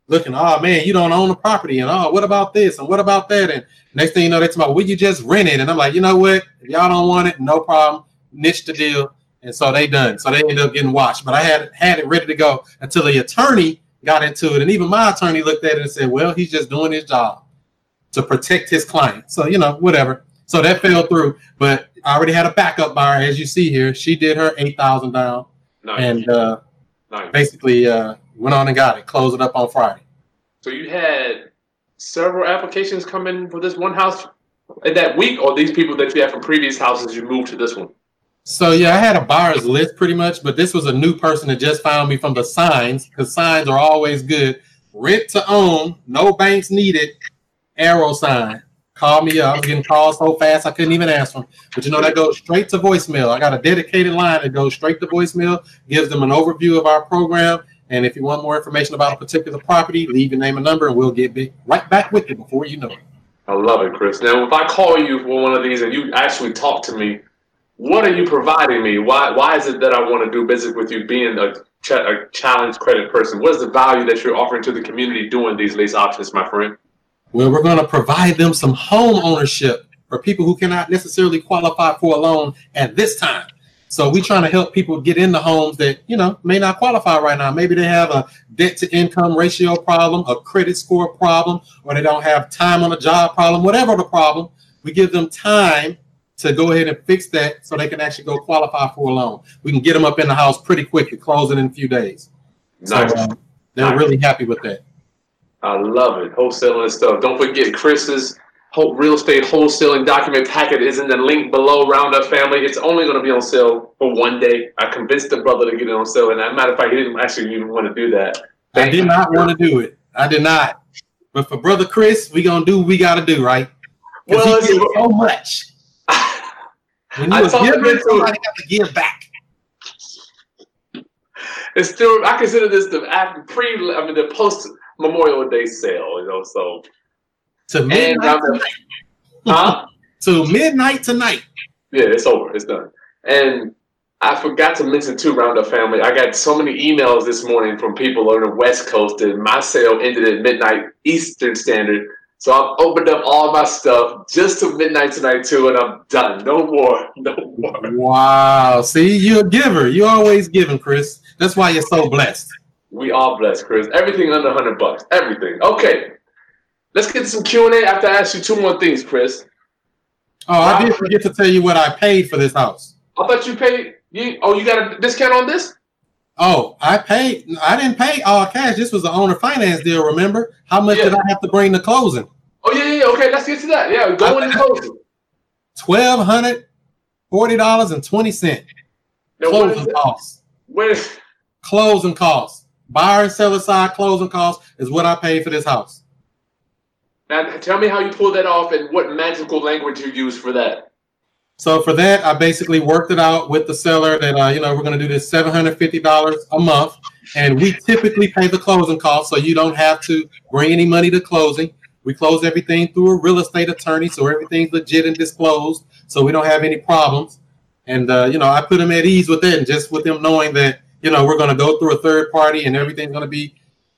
[SPEAKER 2] looking. Oh man, you don't own the property, and oh, what about this and what about that? And next thing you know, they talk about, will you just rent it? And I'm like, you know what? If y'all don't want it, no problem. Niche the deal, and so they done. So they ended up getting washed. But I had had it ready to go until the attorney got into it, and even my attorney looked at it and said, well, he's just doing his job to protect his client. So, you know, whatever. So that fell through. But I already had a backup buyer, as you see here. She did her 8000 down
[SPEAKER 3] Nice.
[SPEAKER 2] and uh,
[SPEAKER 3] nice.
[SPEAKER 2] basically uh, went on and got it, closed it up on Friday.
[SPEAKER 3] So you had several applications come in for this one house in that week, or these people that you had from previous houses, you moved to this one.
[SPEAKER 2] So yeah, I had a buyer's list pretty much, but this was a new person that just found me from the signs because signs are always good. Rent to own, no banks needed, arrow sign. Call me up. I was getting calls so fast I couldn't even answer them. But you know that goes straight to voicemail. I got a dedicated line that goes straight to voicemail, gives them an overview of our program. And if you want more information about a particular property, leave your name and number, and we'll get big, right back with you before you know it.
[SPEAKER 3] I love it, Chris. Now, if I call you for one of these and you actually talk to me, what are you providing me? Why Why is it that I want to do business with you being a, ch- a challenge credit person? What is the value that you're offering to the community doing these lease options, my friend?
[SPEAKER 2] Well, we're going to provide them some home ownership for people who cannot necessarily qualify for a loan at this time. So we're trying to help people get into homes that you know may not qualify right now. Maybe they have a debt to income ratio problem, a credit score problem, or they don't have time on a job problem. Whatever the problem, we give them time to go ahead and fix that so they can actually go qualify for a loan. We can get them up in the house pretty quickly, closing in a few days. So
[SPEAKER 3] Nice.
[SPEAKER 2] uh, they're
[SPEAKER 3] Nice.
[SPEAKER 2] really happy with that.
[SPEAKER 3] I love it. Wholesaling and stuff. Don't forget Chris's whole real estate wholesaling document packet is in the link below. Roundup family. It's only going to be on sale for one day. I convinced the brother to get it on sale, and as a matter of fact, he didn't actually even want to do that.
[SPEAKER 2] I did
[SPEAKER 3] you.
[SPEAKER 2] not want to do it. I did not. But for brother Chris, we gonna do what we gotta do, right?
[SPEAKER 3] Well,
[SPEAKER 2] he so much. When
[SPEAKER 3] I
[SPEAKER 2] you
[SPEAKER 3] him
[SPEAKER 2] giver,
[SPEAKER 3] to-
[SPEAKER 2] somebody got to give back.
[SPEAKER 3] it's still. I consider this the after pre. I mean, the post Memorial Day sale. You know, so
[SPEAKER 2] To midnight tonight.
[SPEAKER 3] huh?
[SPEAKER 2] To midnight tonight.
[SPEAKER 3] Yeah, it's over. It's done. And I forgot to mention too, Roundup family. I got so many emails this morning from people on the West Coast that my sale ended at midnight Eastern Standard. So I've opened up all my stuff just to midnight tonight too, and I'm done. No more. No more.
[SPEAKER 2] Wow. See, you're a giver. You're always giving, Chris. That's why you're so blessed.
[SPEAKER 3] We are blessed, Chris. Everything under hundred bucks. Everything. Okay. Let's get to some Q and A after I ask you two more things, Chris.
[SPEAKER 2] Oh, I did forget to tell you what I paid for this house.
[SPEAKER 3] I thought you paid. You oh, you got a discount on this?
[SPEAKER 2] Oh, I paid. I didn't pay all cash. This was the owner finance deal. Remember how much
[SPEAKER 3] Yeah.
[SPEAKER 2] did I have to bring to closing?
[SPEAKER 3] Oh yeah, yeah. yeah. Okay, let's get to that. Yeah, go in and close it.
[SPEAKER 2] Twelve hundred forty dollars and twenty cent
[SPEAKER 3] is
[SPEAKER 2] closing costs.
[SPEAKER 3] Where?
[SPEAKER 2] Closing costs. Buyer and seller side closing costs is what I paid for this house.
[SPEAKER 3] Tell me how you pulled that off and what magical language you use for that.
[SPEAKER 2] So for that, I basically worked it out with the seller that uh, you know we're going to do this seven hundred fifty dollars a month, and we typically pay the closing costs, so you don't have to bring any money to closing. We close everything through a real estate attorney, so everything's legit and disclosed, so we don't have any problems. And uh, you know, I put them at ease with it, and just with them knowing that you know we're going to go through a third party, and everything's going to be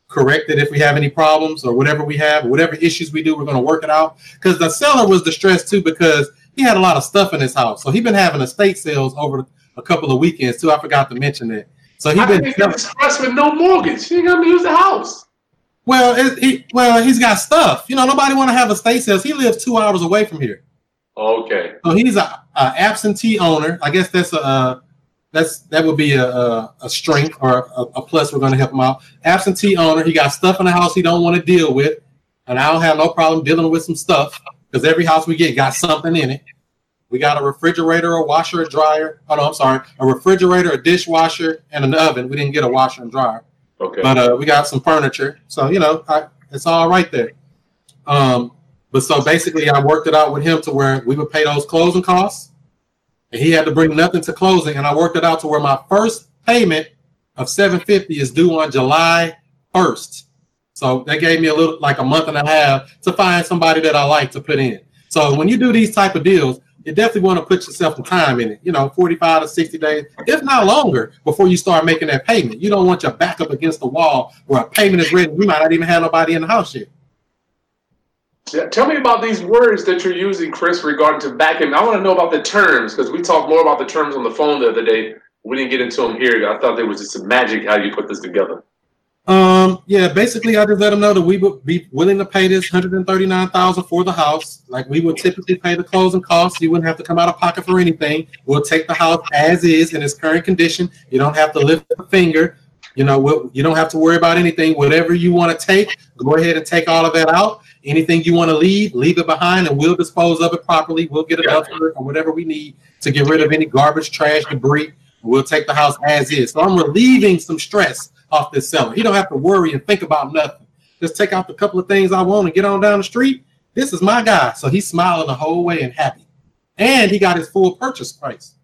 [SPEAKER 2] corrected if we have any problems or whatever we have, whatever issues we do, we're going to work it out. Because the seller was distressed too because he had a lot of stuff in his house, so he been having estate sales over a couple of weekends too. I forgot to mention that. So he
[SPEAKER 3] How can
[SPEAKER 2] been
[SPEAKER 3] express with no mortgage? He ain't gonna use the house.
[SPEAKER 2] well, it, he well he's got stuff. You know, nobody want to have estate sales. He lives two hours away from here,
[SPEAKER 3] Okay.
[SPEAKER 2] so he's a, a absentee owner. I guess that's a uh, that's that would be a, a, a strength or a, a plus. We're going to help him out. Absentee owner. He got stuff in the house he don't want to deal with, and I don't have no problem dealing with some stuff because every house we get got something in it. We got a refrigerator, a washer, a dryer. Oh no, I'm sorry, a refrigerator, a dishwasher, and an oven. We didn't get a washer and dryer
[SPEAKER 3] Okay.
[SPEAKER 2] but uh, we got some furniture, so you know, I, it's all right there. Um, but so basically, I worked it out with him to where we would pay those closing costs, and he had to bring nothing to closing, and I worked it out to where my first payment of seven fifty is due on July first. So that gave me a little like a month and a half to find somebody that I like to put in. So when you do these type of deals, you definitely want to put yourself some time in it. You know, 45 to 60 days, if not longer, before you start making that payment. You don't want your back up against the wall where a payment is ready. You might not even have nobody in the house yet.
[SPEAKER 3] Yeah, tell me about these words that you're using, Chris, regarding to back backing. I want to know about the terms because we talked more about the terms on the phone the other day. We didn't get into them here. I thought there was just some magic how you put this together.
[SPEAKER 2] Um, yeah, basically, I just let them know that we would be willing to pay this hundred and thirty nine thousand for the house, like we would typically pay the closing costs. You wouldn't have to come out of pocket for anything. We'll take the house as is in its current condition. You don't have to lift a finger. You know, we'll, you don't have to worry about anything. Whatever you want to take, go ahead and take all of that out. Anything you want to leave, leave it behind, and we'll dispose of it properly. We'll get a
[SPEAKER 3] Yeah.
[SPEAKER 2] dumpster or whatever we need to get rid of any garbage, trash, debris. We'll take the house as is. So I'm relieving some stress off this seller. He don't have to worry and think about nothing. Just take out the couple of things I want and get on down the street. This is my guy. So he's smiling the whole way and happy. And he got his full purchase price.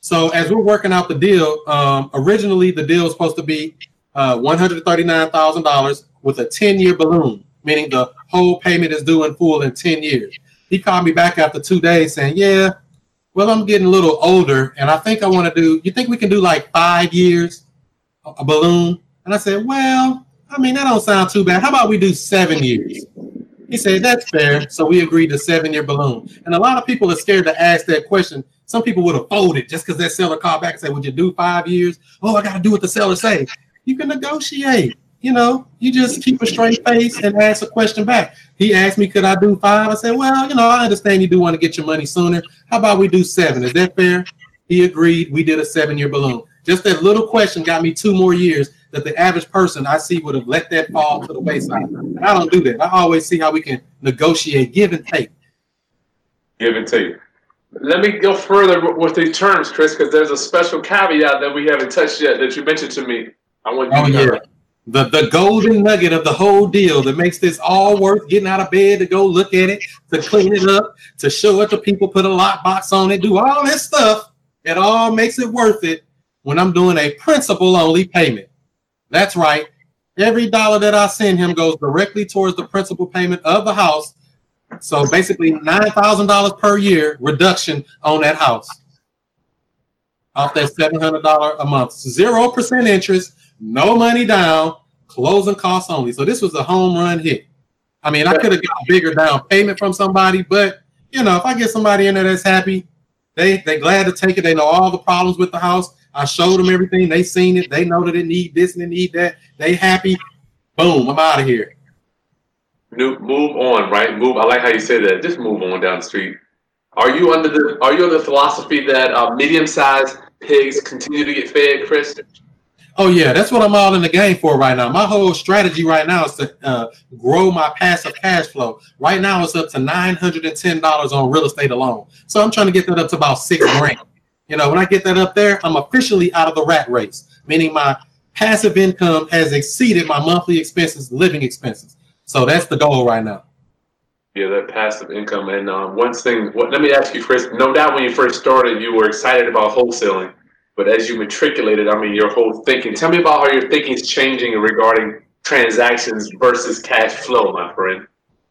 [SPEAKER 2] So as we're working out the deal, um, originally the deal was supposed to be uh, $139,000 with a 10-year balloon, meaning the whole payment is due in full in 10 years. He called me back after two days saying, yeah, well, I'm getting a little older and I think I want to do, you think we can do like five years, a balloon? And I said, well, I mean, that don't sound too bad. How about we do seven years? He said, that's fair. So we agreed to seven year balloon. And a lot of people are scared to ask that question. Some people would have folded just because that seller called back and said, would you do five years? Oh, I got to do what the seller say. You can negotiate. You know, you just keep a straight face and ask a question back. He asked me, could I do five? I said, well, you know, I understand you do want to get your money sooner. How about we do seven? Is that fair? He agreed. We did a seven year balloon. Just that little question got me two more years that the average person I see would have let that fall to the wayside. And I don't do that. I always see how we can negotiate, give and take.
[SPEAKER 3] Give and take. Let me go further with these terms, Chris, because there's a special caveat that we haven't touched yet that you mentioned to me. I want you
[SPEAKER 2] Oh
[SPEAKER 3] to
[SPEAKER 2] yeah. The the golden nugget of the whole deal that makes this all worth getting out of bed to go look at it, to clean it up, to show it to people, put a lockbox on it, do all this stuff. It all makes it worth it when I'm doing a principal only payment. That's right. Every dollar that I send him goes directly towards the principal payment of the house. So basically nine thousand dollars per year reduction on that house. Off that seven hundred dollar a month. Zero percent interest, no money down, closing costs only. So this was a home run hit. I mean, I could have got a bigger down payment from somebody, but you know, if I get somebody in there that's happy, they they glad to take it. They know all the problems with the house. I showed them everything. They seen it. They know that it need this and it need that. They happy. Boom, I'm out of here.
[SPEAKER 3] Move on, right? Move. I like how you say that. Just move on down the street. Are you under the Are you under the philosophy that uh, medium-sized pigs continue to get fed, Chris?
[SPEAKER 2] Oh yeah, that's what I'm all in the game for right now. My whole strategy right now is to uh, grow my passive cash flow. Right now, it's up to nine hundred and ten dollars on real estate alone. So I'm trying to get that up to about six grand. You know, when I get that up there, I'm officially out of the rat race, meaning my passive income has exceeded my monthly expenses, living expenses. So that's the goal right now.
[SPEAKER 3] Yeah, that passive income. And um, one thing, what, let me ask you, Chris. No doubt when you first started, you were excited about wholesaling, but as you matriculated, I mean, your whole thinking. Tell me about how your thinking is changing regarding transactions versus cash flow, my friend.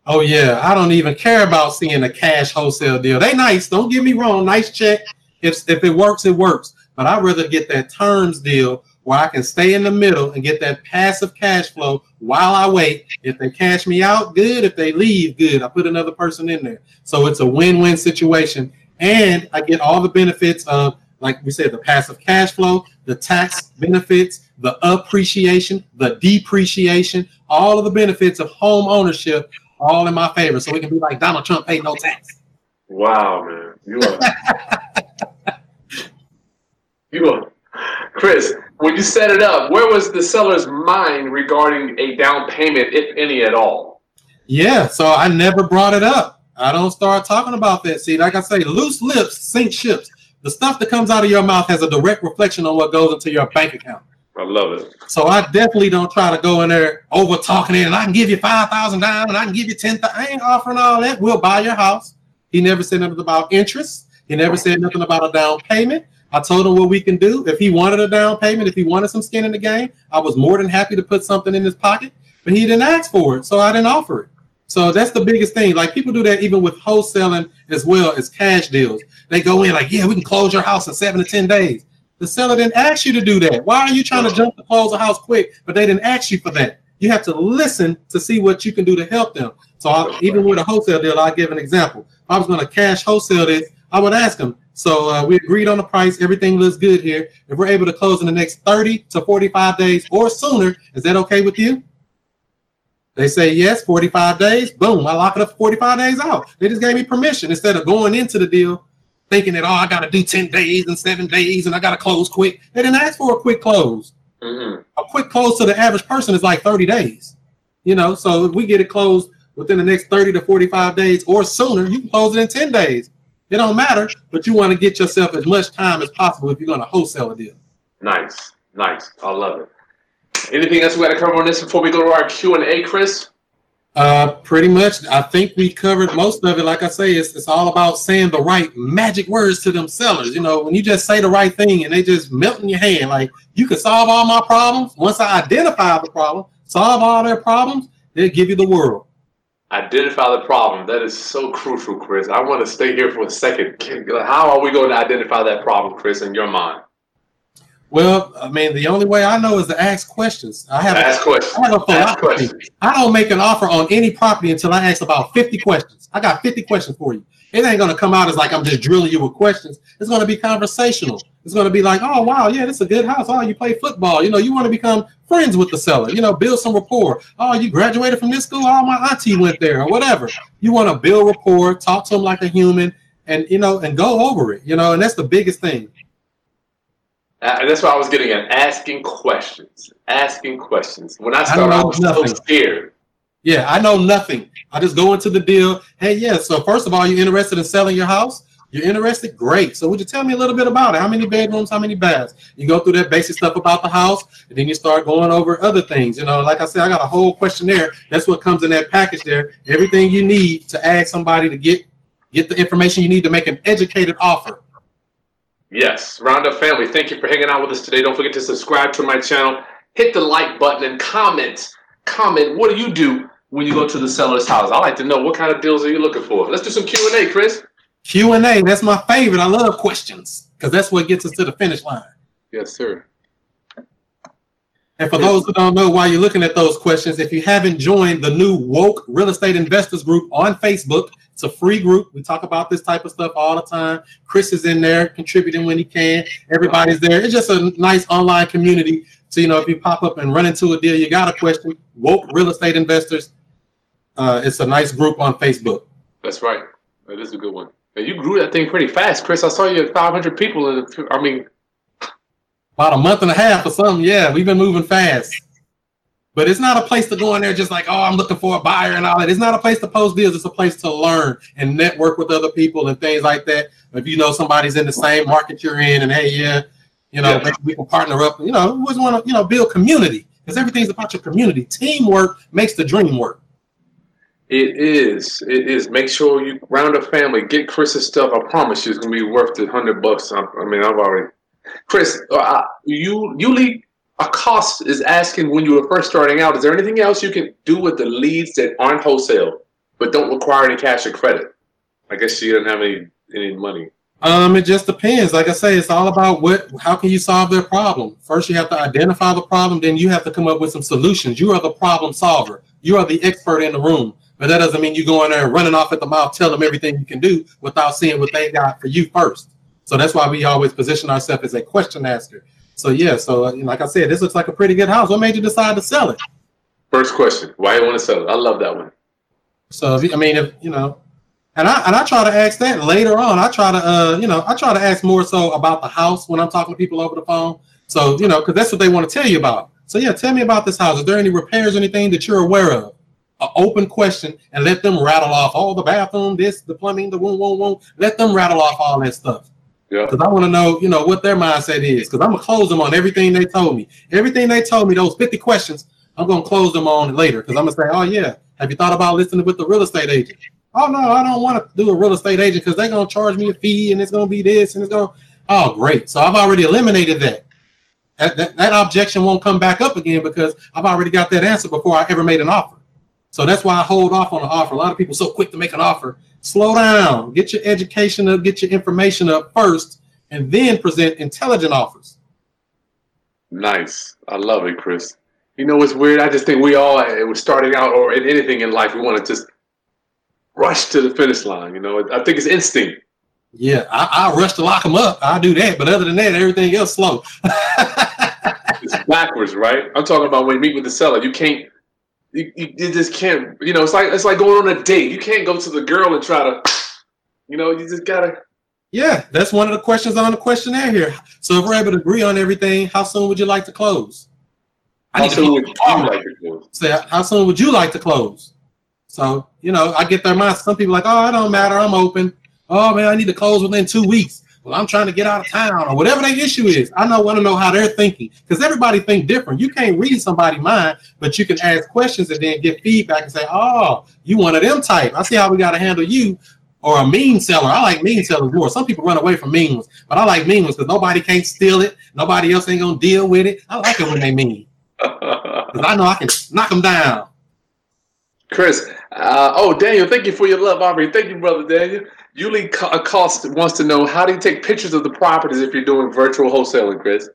[SPEAKER 2] Oh yeah, I don't even care about seeing a cash wholesale deal. They nice, don't get me wrong, nice check. If if it works, it works. But I'd rather get that terms deal where I can stay in the middle and get that passive cash flow while I wait. If they cash me out, good. If they leave, good. I put another person in there. So it's a win-win situation. And I get all the benefits of, like we said, the passive cash flow, the tax benefits, the appreciation, the depreciation, all of the benefits of home ownership all in my favor. So we can be like Donald Trump paid no tax.
[SPEAKER 3] Wow, man, you are. you are, Chris. When you set it up, where was the seller's mind regarding a down payment, if any at all?
[SPEAKER 2] Yeah, so I never brought it up. I don't start talking about that. See, like I say, loose lips sink ships. The stuff that comes out of your mouth has a direct reflection on what goes into your bank account.
[SPEAKER 3] I love it.
[SPEAKER 2] So I definitely don't try to go in there over talking it and I can give you five thousand down and I can give you ten. I ain't offering all that. We'll buy your house. He never said nothing about interest. He never said nothing about a down payment. I told him what we can do. If he wanted a down payment, if he wanted some skin in the game, I was more than happy to put something in his pocket. but he didn't ask for it, so I didn't offer it. So that's the biggest thing. Like people do that even with wholesaling as well as cash deals. They go in like, yeah, we can close your house in seven to ten days. The seller didn't ask you to do that. Why are you trying to jump to close a house quick? But they didn't ask you for that. You have to listen to see what you can do to help them. So I, even with a wholesale deal, I'll give an example. If I was going to cash wholesale this, I would ask them. So uh, we agreed on the price. Everything looks good here. If we're able to close in the next 30 to 45 days or sooner, is that okay with you? They say yes, 45 days. Boom, I lock it up 45 days out. They just gave me permission instead of going into the deal thinking that, oh, I got to do 10 days and seven days and I got to close quick. They didn't ask for a quick close. Mm-hmm. A quick close to the average person is like 30 days. You know, so if we get it closed within the next 30 to 45 days or sooner, you can close it in 10 days. It don't matter, but you want to get yourself as much time as possible if you're going to wholesale a deal.
[SPEAKER 3] Nice, nice. I love it. Anything else we got to cover on this before we go to our Q and A, Chris?
[SPEAKER 2] Uh, pretty much. I think we covered most of it. Like I say, it's, it's all about saying the right magic words to them sellers. You know, when you just say the right thing and they just melt in your hand, like you can solve all my problems. Once I identify the problem, solve all their problems, they'll give you the world.
[SPEAKER 3] Identify the problem. That is so crucial, Chris. I want to stay here for a second. How are we going to identify that problem, Chris, in your mind?
[SPEAKER 2] Well, I mean, the only way I know is to ask questions. I have
[SPEAKER 3] ask
[SPEAKER 2] a,
[SPEAKER 3] questions.
[SPEAKER 2] I have a philosophy. I don't make an offer on any property until I ask about 50 questions. I got 50 questions for you. It ain't gonna come out as like I'm just drilling you with questions. It's gonna be conversational. It's gonna be like, oh wow, yeah, this is a good house. Oh, you play football. You know, you want to become friends with the seller. You know, build some rapport. Oh, you graduated from this school. Oh, my auntie went there, or whatever. You want to build rapport, talk to them like a human, and you know, and go over it. You know, and that's the biggest thing.
[SPEAKER 3] Uh, and that's what I was getting at. Asking questions. Asking questions. When I started, I, I was nothing. so scared.
[SPEAKER 2] Yeah, I know nothing. I just go into the deal. Hey, yeah. So first of all, you're interested in selling your house. You're interested? Great. So would you tell me a little bit about it? How many bedrooms? How many baths? You go through that basic stuff about the house, and then you start going over other things. You know, like I said, I got a whole questionnaire. That's what comes in that package there. Everything you need to ask somebody to get get the information you need to make an educated offer.
[SPEAKER 3] Yes, Roundup family, thank you for hanging out with us today. Don't forget to subscribe to my channel, hit the like button, and comment. Comment. What do you do when you go to the seller's house? I like to know what kind of deals are you looking for. Let's do some Q and A, Chris.
[SPEAKER 2] Q and A. That's my favorite. I love questions because that's what gets us to the finish line.
[SPEAKER 3] Yes, sir.
[SPEAKER 2] And for those who don't know why you're looking at those questions, if you haven't joined the new Woke Real Estate Investors Group on Facebook, it's a free group. We talk about this type of stuff all the time. Chris is in there contributing when he can. Everybody's there. It's just a nice online community. So, you know, if you pop up and run into a deal, you got a question, Woke Real Estate Investors. Uh, it's a nice group on Facebook.
[SPEAKER 3] That's right. That is a good one. And you grew that thing pretty fast, Chris. I saw you at 500 people. In, I mean,
[SPEAKER 2] about a month and a half or something. Yeah, we've been moving fast. But it's not a place to go in there just like, oh, I'm looking for a buyer and all that. It's not a place to post deals. It's a place to learn and network with other people and things like that. If you know somebody's in the same market you're in, and hey, yeah, you know, yeah. we can partner up. You know, we just want to, you know, build community because everything's about your community. Teamwork makes the dream work.
[SPEAKER 3] It is. It is. Make sure you round up family. Get Chris's stuff. I promise you, it's gonna be worth the hundred bucks. I, I mean, I've already. Chris, uh, you you lead Acost is asking when you were first starting out, is there anything else you can do with the leads that aren't wholesale but don't require any cash or credit? I guess she doesn't have any any money.
[SPEAKER 2] Um, it just depends. Like I say, it's all about what how can you solve their problem. First you have to identify the problem, then you have to come up with some solutions. You are the problem solver. You are the expert in the room. But that doesn't mean you go in there and running off at the mouth, tell them everything you can do without seeing what they got for you first. So that's why we always position ourselves as a question asker. So yeah, so uh, like I said, this looks like a pretty good house. What made you decide to sell it?
[SPEAKER 3] First question: Why you want to sell it? I love that one.
[SPEAKER 2] So I mean, if you know, and I and I try to ask that later on. I try to uh, you know, I try to ask more so about the house when I'm talking to people over the phone. So you know, because that's what they want to tell you about. So yeah, tell me about this house. Is there any repairs, or anything that you're aware of? An open question, and let them rattle off all the bathroom, this, the plumbing, the woo woo woo. Let them rattle off all that stuff. Yeah. Because I want to know, you know, what their mindset is. Because I'm gonna close them on everything they told me. Everything they told me, those 50 questions, I'm gonna close them on later. Because I'm gonna say, oh yeah, have you thought about listening with the real estate agent? Oh no, I don't want to do a real estate agent because they're gonna charge me a fee and it's gonna be this and it's gonna. Oh great, so I've already eliminated that. that, that, that objection won't come back up again because I've already got that answer before I ever made an offer. So that's why I hold off on the offer. A lot of people so quick to make an offer. Slow down, get your education up, get your information up first, and then present intelligent offers.
[SPEAKER 3] Nice. I love it, Chris. You know what's weird? I just think we all, it was starting out or in anything in life, we want to just rush to the finish line. You know, I think it's instinct.
[SPEAKER 2] Yeah, I, I rush to lock them up. I do that, but other than that, everything else slow.
[SPEAKER 3] it's backwards, right? I'm talking about when you meet with the seller, you can't, you, you, you just can't. You know, it's like it's like going on a date. You can't go to the girl and try to, you know, you just gotta.
[SPEAKER 2] Yeah, that's one of the questions on the questionnaire here. So if we're able to agree on everything, how soon would you like to close? I
[SPEAKER 3] How
[SPEAKER 2] need to
[SPEAKER 3] soon
[SPEAKER 2] be-
[SPEAKER 3] would you like to do?
[SPEAKER 2] say, how soon would you like to close? So, you know, I get their mind. Some people like, oh, it don't matter. I'm open. Oh man, I need to close within two weeks. Well, I'm trying to get out of town or whatever their issue is. I know want to know how they're thinking because everybody think different. You can't read somebody's mind, but you can ask questions and then get feedback and say, oh, you one of them type. I see how we got to handle you. Or a mean seller. I like mean sellers more. Some people run away from mean ones, but I like mean ones because nobody can't steal it. Nobody else ain't gonna deal with it. I like it when they mean because I know I can knock them down.
[SPEAKER 3] Chris, uh, oh Daniel, thank you for your love, Aubrey. Thank you, brother Daniel. Yuli Co- Cost wants to know how do you take pictures of the properties if you're doing virtual wholesaling, Chris?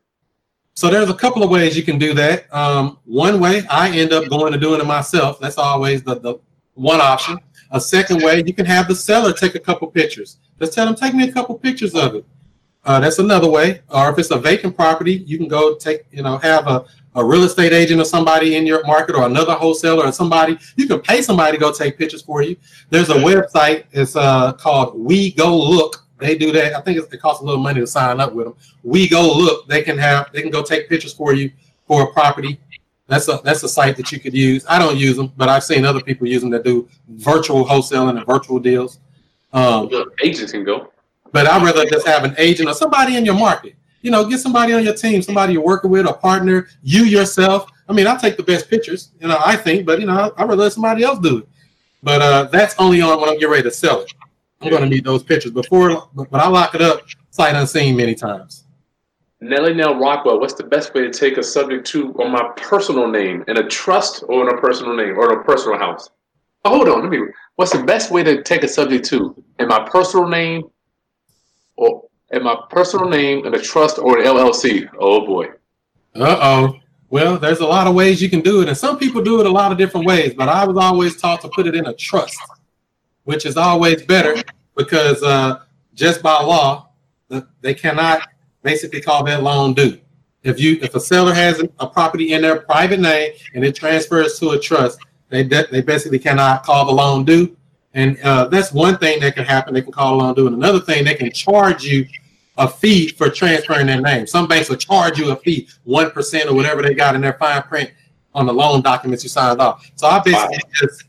[SPEAKER 2] So there's a couple of ways you can do that. Um, one way, I end up going to doing it myself. That's always the, the one option. A second way, you can have the seller take a couple pictures. Just tell them, take me a couple pictures of it. Uh, that's another way. Or if it's a vacant property, you can go take, you know, have a, a real estate agent or somebody in your market or another wholesaler or somebody. You can pay somebody to go take pictures for you. There's a website. It's uh, called WeGoLook. They do that. I think it costs a little money to sign up with them. We Go Look. They can have. They can go take pictures for you for a property. That's a that's a site that you could use. I don't use them, but I've seen other people use them that do virtual wholesaling and virtual deals. Um,
[SPEAKER 3] agents can go.
[SPEAKER 2] but I'd rather just have an agent or somebody in your market. You know, get somebody on your team, somebody you're working with, a partner, you yourself. I mean, I take the best pictures, you know, I think, but you know, I'd rather let somebody else do it. But uh, that's only on when I'm getting ready to sell it. I'm going to need those pictures before, but I lock it up, sight unseen many times.
[SPEAKER 3] Nelly Nell Rockwell, what's the best way to take a subject to on my personal name in a trust or in a personal name or in a personal house? Oh, hold on, let me. What's the best way to take a subject to in my personal name or in my personal name in a trust or an LLC? Oh boy.
[SPEAKER 2] Uh oh. Well, there's a lot of ways you can do it, and some people do it a lot of different ways. But I was always taught to put it in a trust, which is always better because uh, just by law, they cannot basically call that loan due. If you if a seller has a property in their private name and it transfers to a trust, they de- they basically cannot call the loan due, and uh, that's one thing that can happen. They can call a loan due, and another thing they can charge you a fee for transferring their name. Some banks will charge you a fee, one percent or whatever they got in their fine print on the loan documents you signed off. So I basically just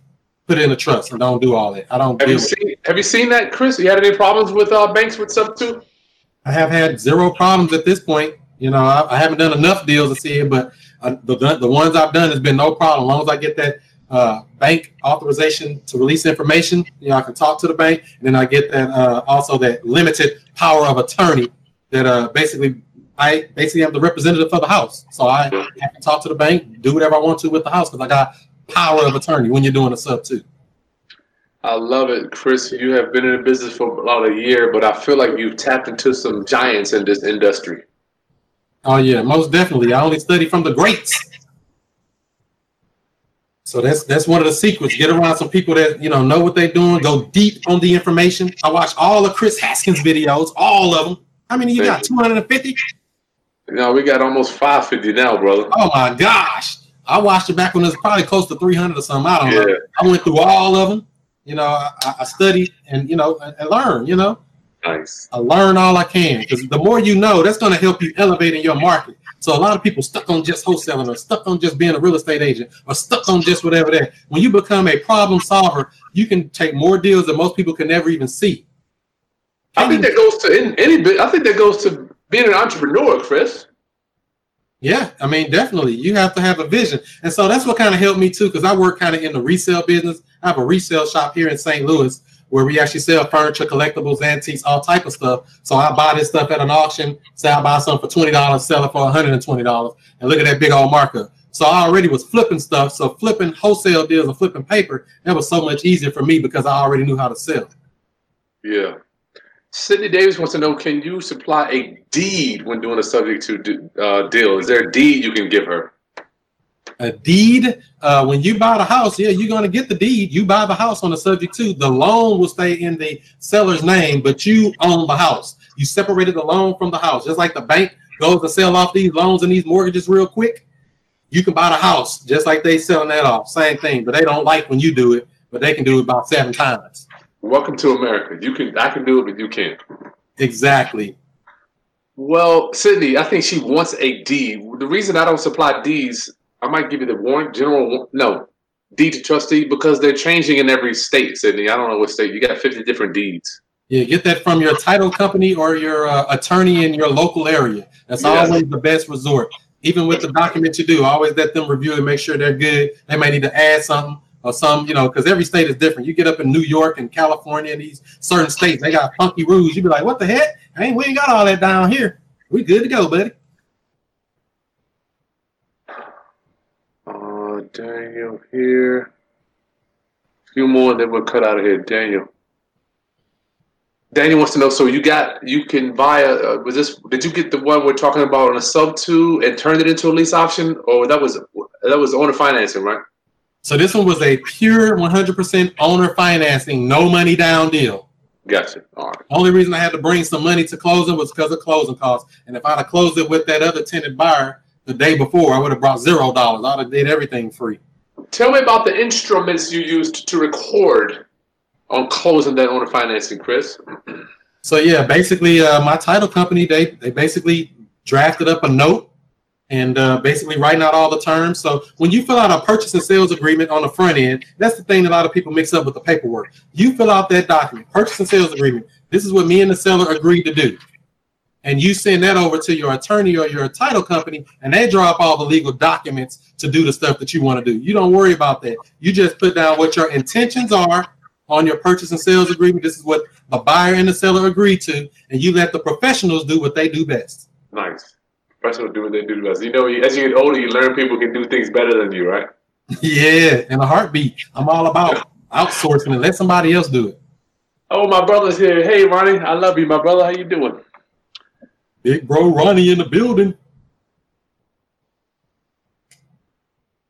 [SPEAKER 2] put it in a trust and don't do all that. I don't
[SPEAKER 3] Have you
[SPEAKER 2] it.
[SPEAKER 3] seen Have you seen that, Chris? You had any problems with uh, banks with stuff too?
[SPEAKER 2] I have had zero problems at this point. You know, I, I haven't done enough deals to see it, but uh, the the ones I've done has been no problem. As long as I get that uh, bank authorization to release information, you know, I can talk to the bank, and then I get that uh, also that limited power of attorney that uh, basically I basically am the representative for the house. So I, I can talk to the bank, do whatever I want to with the house because I got power of attorney when you're doing a sub too.
[SPEAKER 3] I love it, Chris. You have been in the business for about a year, but I feel like you've tapped into some giants in this industry.
[SPEAKER 2] Oh yeah, most definitely. I only study from the greats. So that's that's one of the secrets. Get around some people that you know know what they're doing. Go deep on the information. I watch all of Chris Haskins videos, all of them. How many you got? Two hundred and fifty.
[SPEAKER 3] Now we got almost 550 now, brother.
[SPEAKER 2] Oh my gosh! I watched it back when it was probably close to three hundred or something. I don't know. I went through all of them. You know, I, I studied and you know and, learned. You know,
[SPEAKER 3] Nice.
[SPEAKER 2] I learn all I can because the more you know, that's going to help you elevate in your market. So a lot of people stuck on just wholesaling or stuck on just being a real estate agent or stuck on just whatever that. When you become a problem solver, you can take more deals than most people can never even see.
[SPEAKER 3] I think that goes to any bit. I think that goes to being an entrepreneur, Chris.
[SPEAKER 2] Yeah, I mean, definitely. You have to have a vision. And so that's what kind of helped me too, because I work kind of in the resale business. I have a resale shop here in St. Louis where we actually sell furniture, collectibles, antiques, all type of stuff. So I buy this stuff at an auction, say I buy something for twenty dollars, sell it for one hundred and twenty dollars, and look at that big old markup. So I already was flipping stuff. So flipping wholesale deals and flipping paper, that was so much easier for me because I already knew how to sell.
[SPEAKER 3] Yeah. Sydney Davis wants to know: Can you supply a deed when doing a subject to uh, deal? Is there a deed you can give her?
[SPEAKER 2] A deed, uh, when you buy the house, yeah, you're going to get the deed. You buy the house on the subject to. The loan will stay in the seller's name, but you own the house. You separated the loan from the house, just like the bank goes to sell off these loans and these mortgages real quick. You can buy the house just like they selling that off. Same thing, but they don't like when you do it, but they can do it about seven times.
[SPEAKER 3] Welcome to America. You can, I can do it, but you can't.
[SPEAKER 2] Exactly.
[SPEAKER 3] Well, Sydney, I think she wants a deed. The reason I don't supply deeds, I might give you the warrant, general, no, deed to trustee because they're changing in every state, Sydney. I don't know what state. You got 50 different deeds.
[SPEAKER 2] Yeah, get that from your title company or your uh, attorney in your local area. That's
[SPEAKER 3] Yes.
[SPEAKER 2] always the best resort. Even with the documents you do, always let them review and make sure they're good. They may need to add something or some, you know, because every state is different. You get up in New York and California and these certain states, they got funky rules. You be like, what the heck? Ain't we ain't got all that down here. We good to go, buddy.
[SPEAKER 3] Uh, Daniel here. A few more, then we'll cut out of here. Daniel. Daniel wants to know. So you got you can buy a. Uh, was this? Did you get the one we're talking about on a sub two and turned it into a lease option, or that was that was owner financing, right?
[SPEAKER 2] So this one was a pure 100% owner financing, no money down deal.
[SPEAKER 3] Gotcha. All right.
[SPEAKER 2] Only reason I had to bring some money to closing was because of closing costs. And if I'd have closed it with that other tenant buyer the day before, I would have brought zero dollars. I'd have did everything free.
[SPEAKER 3] Tell me about the instruments you used to record on closing that owner financing, Chris.
[SPEAKER 2] So yeah, basically, uh, my title company they they basically drafted up a note and uh, basically writing out all the terms. So when you fill out a purchase and sales agreement on the front end, that's the thing that a lot of people mix up with the paperwork. You fill out that document, purchase and sales agreement. This is what me and the seller agreed to do. And you send that over to your attorney or your title company, and they draw up all the legal documents to do the stuff that you want to do. You don't worry about that. You just put down what your intentions are on your purchase and sales agreement. This is what the buyer and the seller agree to, and you let the professionals do what they do best.
[SPEAKER 3] Nice. Professional do what they do best. You know, as you get older, you learn people can do things better than you, right?
[SPEAKER 2] yeah, in a heartbeat. I'm all about outsourcing and let somebody else do it.
[SPEAKER 3] Oh, my brother's here. Hey, Ronnie, I love you, my brother. How you doing?
[SPEAKER 2] Big bro Ronnie in the building.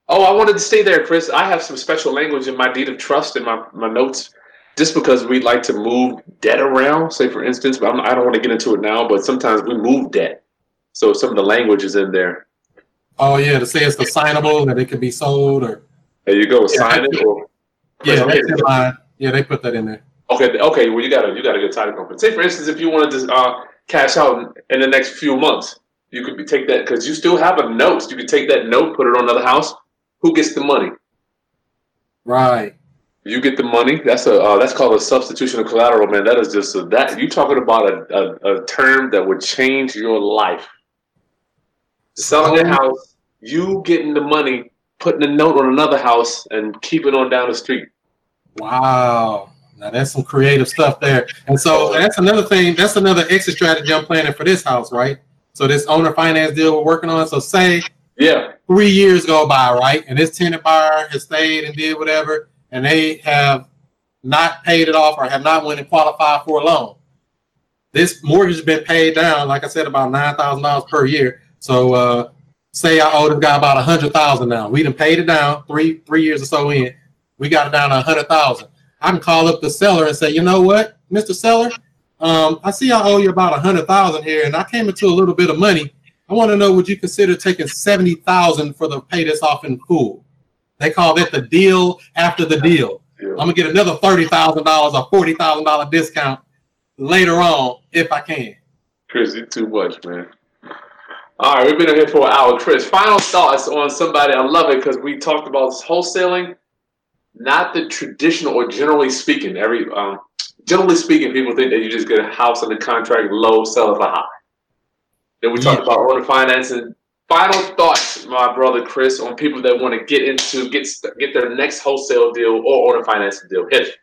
[SPEAKER 3] Oh, I wanted to stay there, Chris. I have some special language in my deed of trust in my, my notes, just because we like to move debt around. Say, for instance, but I'm, I don't want to get into it now, but sometimes we move debt. So some of the language is in there.
[SPEAKER 2] Oh yeah, to say it's assignable that it can be sold or
[SPEAKER 3] There you go.
[SPEAKER 2] Yeah,
[SPEAKER 3] Sign it or
[SPEAKER 2] yeah, in. Yeah, they put that in there.
[SPEAKER 3] Okay, okay. Well, you got to you got a good title company. Say, for instance, if you wanted to uh, cash out in, the next few months, you could be, take that because you still have a note. You could take that note, put it on another house. Who gets the money?
[SPEAKER 2] Right.
[SPEAKER 3] You get the money. That's a uh, that's called a substitution of collateral, man. That is just a, that you talking about a, a, a term that would change your life. Selling a house, you getting the money, putting a note on another house, and keeping on down the street.
[SPEAKER 2] Wow. Now that's some creative stuff there. And so that's another thing. That's another exit strategy I'm planning for this house, right? So this owner finance deal we're working on. So say
[SPEAKER 3] Yeah,
[SPEAKER 2] three years go by, right? And this tenant buyer has stayed and did whatever, and they have not paid it off or have not went and qualified for a loan. This mortgage has been paid down, like I said, about nine thousand dollars per year. So uh, say I owe this guy about a hundred thousand now. We done paid it down three three years or so in. We got it down to a hundred thousand. I can call up the seller and say, you know what, Mr. Seller, um, I see I owe you about a hundred thousand here, and I came into a little bit of money. I want to know would you consider taking seventy thousand for the pay this off in full? They call that the deal after the deal. I'm gonna get another thirty thousand dollars or forty thousand dollar discount later on if I can.
[SPEAKER 3] Chris, you too much, man. All right, we've been in here for an hour. Chris, final thoughts on somebody. I love it because we talked about wholesaling, not the traditional or generally speaking. Every um, generally speaking, people think that you just get a house under contract, low, sell it for high. Then we talked
[SPEAKER 2] Yeah.
[SPEAKER 3] about owner financing. Final thoughts, my brother Chris, on people that want to get into get get their next wholesale deal or owner financing deal. Hit it.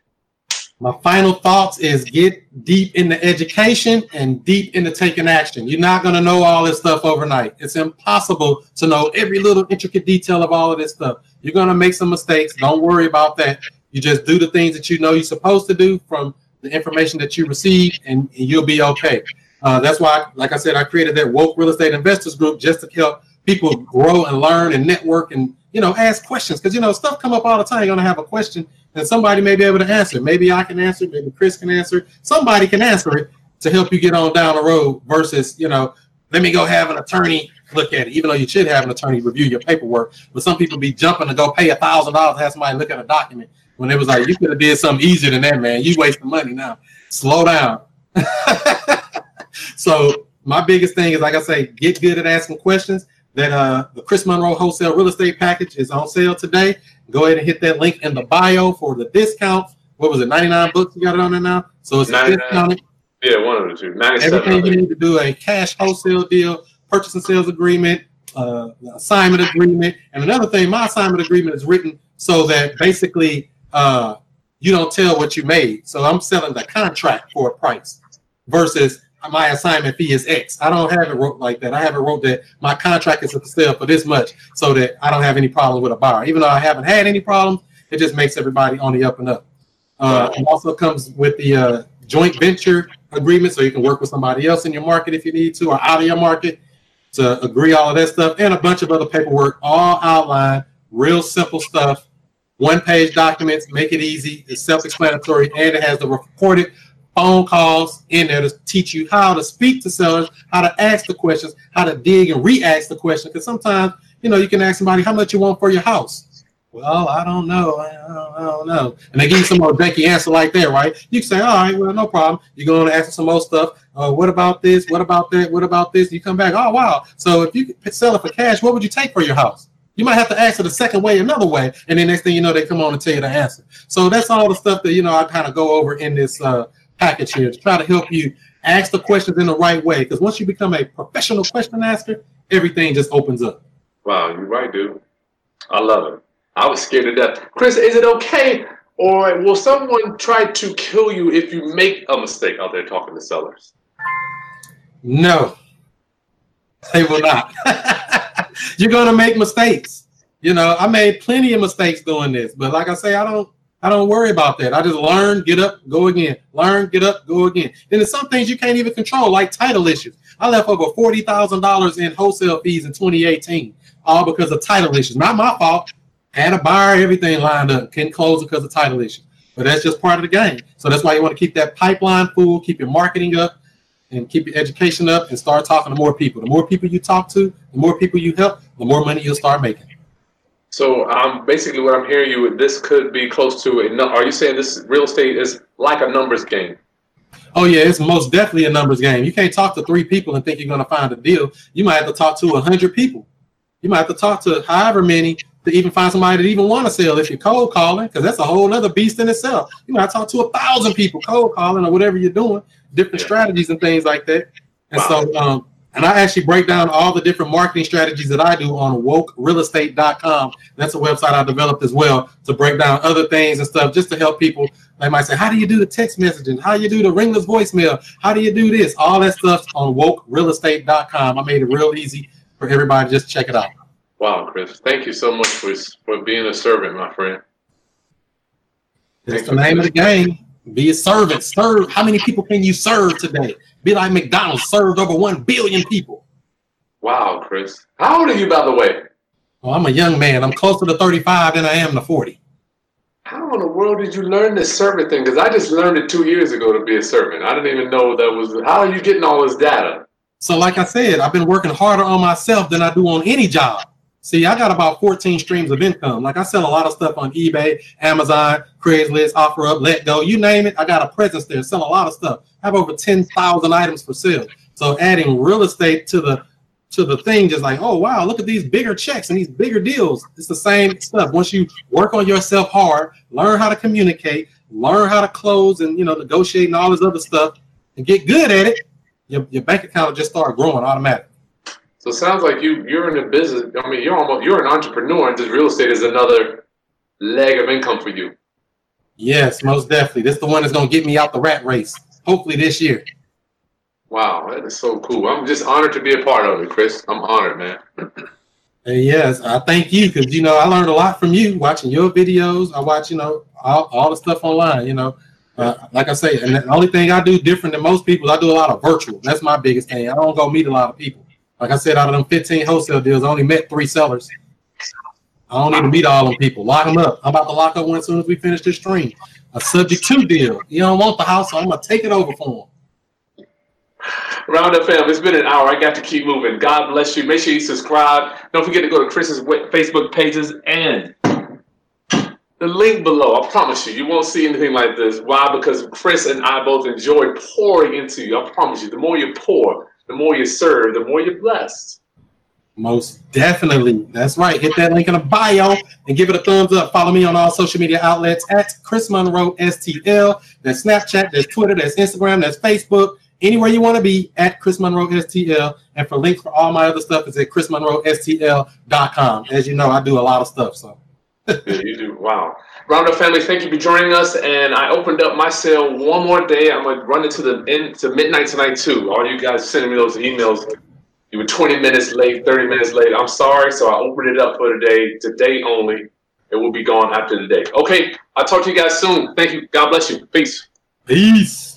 [SPEAKER 2] My final thoughts is get deep into education and deep into taking action. You're not going to know all this stuff overnight. It's impossible to know every little intricate detail of all of this stuff. You're going to make some mistakes. Don't worry about that. You just do the things that you know you're supposed to do from the information that you receive, and, and you'll be okay. Uh, that's why, like I said, I created that woke real estate investors group just to help people grow and learn and network and you know ask questions because you know stuff come up all the time. You're gonna have a question and somebody may be able to answer. Maybe I can answer. Maybe Chris can answer. Somebody can answer it to help you get on down the road. Versus you know, let me go have an attorney look at it. Even though you should have an attorney review your paperwork, but some people be jumping to go pay a thousand dollars to have somebody look at a document when it was like you could have did something easier than that, man. You wasting money now. Slow down. so my biggest thing is like I say, get good at asking questions that uh, the Chris Monroe Wholesale Real Estate Package is on sale today. Go ahead and hit that link in the bio for the discount. What was it, 99 bucks? You got it on there now? So it's
[SPEAKER 3] 99.
[SPEAKER 2] discounted.
[SPEAKER 3] Yeah, one of the two. 97.
[SPEAKER 2] Everything you need to do a cash wholesale deal, purchase and sales agreement, uh, assignment agreement. And another thing, my assignment agreement is written so that basically uh, you don't tell what you made. So I'm selling the contract for a price versus my assignment fee is X. I don't have it wrote like that. I have it wrote that my contract is to sell for this much so that I don't have any problems with a buyer. Even though I haven't had any problems, it just makes everybody on the up and up. Uh, it also comes with the uh, joint venture agreement so you can work with somebody else in your market if you need to or out of your market to agree all of that stuff and a bunch of other paperwork all outlined, real simple stuff. One page documents, make it easy, it's self explanatory, and it has the recorded phone calls in there to teach you how to speak to sellers, how to ask the questions, how to dig and re-ask the question. Because sometimes, you know, you can ask somebody how much you want for your house. Well, I don't know. I don't, I don't know. And they give you some more janky answer like that, right? You can say, all right, well, no problem. You go on and ask some more stuff. Uh, what about this? What about that? What about this? You come back, oh, wow. So if you could sell it for cash, what would you take for your house? You might have to answer the second way, another way, and then next thing you know, they come on and tell you the answer. So that's all the stuff that you know I kind of go over in this uh, package here to try to help you ask the questions in the right way. Because once you become a professional question asker, everything just opens up.
[SPEAKER 3] Wow, you're right, dude. I love it. I was scared to death. Chris, is it okay? Or will someone try to kill you if you make a mistake out there talking to sellers?
[SPEAKER 2] No, they will not. You're gonna make mistakes. You know, I made plenty of mistakes doing this, but like I say, I don't I don't worry about that. I just learn, get up, go again. Learn, get up, go again. Then there's some things you can't even control, like title issues. I left over forty thousand dollars in wholesale fees in 2018, all because of title issues. Not my fault. Had a buyer, everything lined up, couldn't close because of title issues. But that's just part of the game. So that's why you want to keep that pipeline full, keep your marketing up, and keep your education up, and start talking to more people. The more people you talk to, the more people you help, the more money you'll start making.
[SPEAKER 3] So um, basically, what I'm hearing you, this could be close to a. Are you saying this real estate is like a numbers game?
[SPEAKER 2] Oh yeah, it's most definitely a numbers game. You can't talk to three people and think you're going to find a deal. You might have to talk to a hundred people. You might have to talk to however many to even find somebody that even want to sell if you're cold calling, because that's a whole other beast in itself. You might talk to a thousand people cold calling or whatever you're doing, different
[SPEAKER 3] Yeah.
[SPEAKER 2] strategies and things like that. And
[SPEAKER 3] Wow.
[SPEAKER 2] so, um, and I actually break down all the different marketing strategies that I do on wokerealestate.com. That's a website I developed as well to break down other things and stuff just to help people. They might say, How do you do the text messaging? How do you do the ringless voicemail? How do you do this? All that stuff on wokerealestate.com. I made it real easy for everybody. Just check it out.
[SPEAKER 3] Wow, Chris, thank you so much for for being a servant, my friend.
[SPEAKER 2] That's the name of the game. Be a servant. Serve. How many people can you serve today? Be like McDonald's, served over 1 billion people.
[SPEAKER 3] Wow, Chris. How old are you, by the way?
[SPEAKER 2] Oh, I'm a young man. I'm closer to 35 than I am to 40.
[SPEAKER 3] How in the world did you learn this servant thing? Because I just learned it two years ago to be a servant. I didn't even know that was. How are you getting all this data?
[SPEAKER 2] So, like I said, I've been working harder on myself than I do on any job. See, I got about 14 streams of income. Like I sell a lot of stuff on eBay, Amazon, Craigslist, OfferUp, Let Go, you name it. I got a presence there, sell a lot of stuff. I have over 10,000 items for sale. So adding real estate to the to the thing, just like, oh wow, look at these bigger checks and these bigger deals. It's the same stuff. Once you work on yourself hard, learn how to communicate, learn how to close and you know negotiate and all this other stuff, and get good at it, your, your bank account will just start growing automatically.
[SPEAKER 3] So it sounds like you you're in a business. I mean, you're almost you're an entrepreneur, and just real estate is another leg of income for you.
[SPEAKER 2] Yes, most definitely. This is the one that's gonna get me out the rat race. Hopefully this year.
[SPEAKER 3] Wow, that is so cool. I'm just honored to be a part of it, Chris. I'm honored, man.
[SPEAKER 2] Yes, I thank you because you know I learned a lot from you watching your videos. I watch you know all, all the stuff online. You know, uh, like I say, and the only thing I do different than most people, I do a lot of virtual. That's my biggest thing. I don't go meet a lot of people. Like I said, out of them 15 wholesale deals, I only met three sellers. I don't need to meet all them people. Lock them up. I'm about to lock up one as soon as we finish this stream. A subject to deal. You don't want the house, so I'm gonna take it over for them.
[SPEAKER 3] Roundup fam, it's been an hour. I got to keep moving. God bless you. Make sure you subscribe. Don't forget to go to Chris's Facebook pages and the link below. I promise you, you won't see anything like this. Why? Because Chris and I both enjoy pouring into you. I promise you, the more you pour, the more you serve, the more you're blessed.
[SPEAKER 2] Most definitely. That's right. Hit that link in the bio and give it a thumbs up. Follow me on all social media outlets at Chris Monroe STL. That's Snapchat, that's Twitter, that's Instagram, that's Facebook. Anywhere you want to be at Chris Monroe STL. And for links for all my other stuff, it's at chrismonroestl.com. As you know, I do a lot of stuff. So
[SPEAKER 3] Yeah, you do. Wow. Roundup family, thank you for joining us. And I opened up my sale one more day. I'm gonna run it to the end to midnight tonight too. All you guys sending me those emails. You were 20 minutes late, 30 minutes late. I'm sorry. So I opened it up for today, today only. It will be gone after the day. Okay, I'll talk to you guys soon. Thank you. God bless you. Peace.
[SPEAKER 2] peace.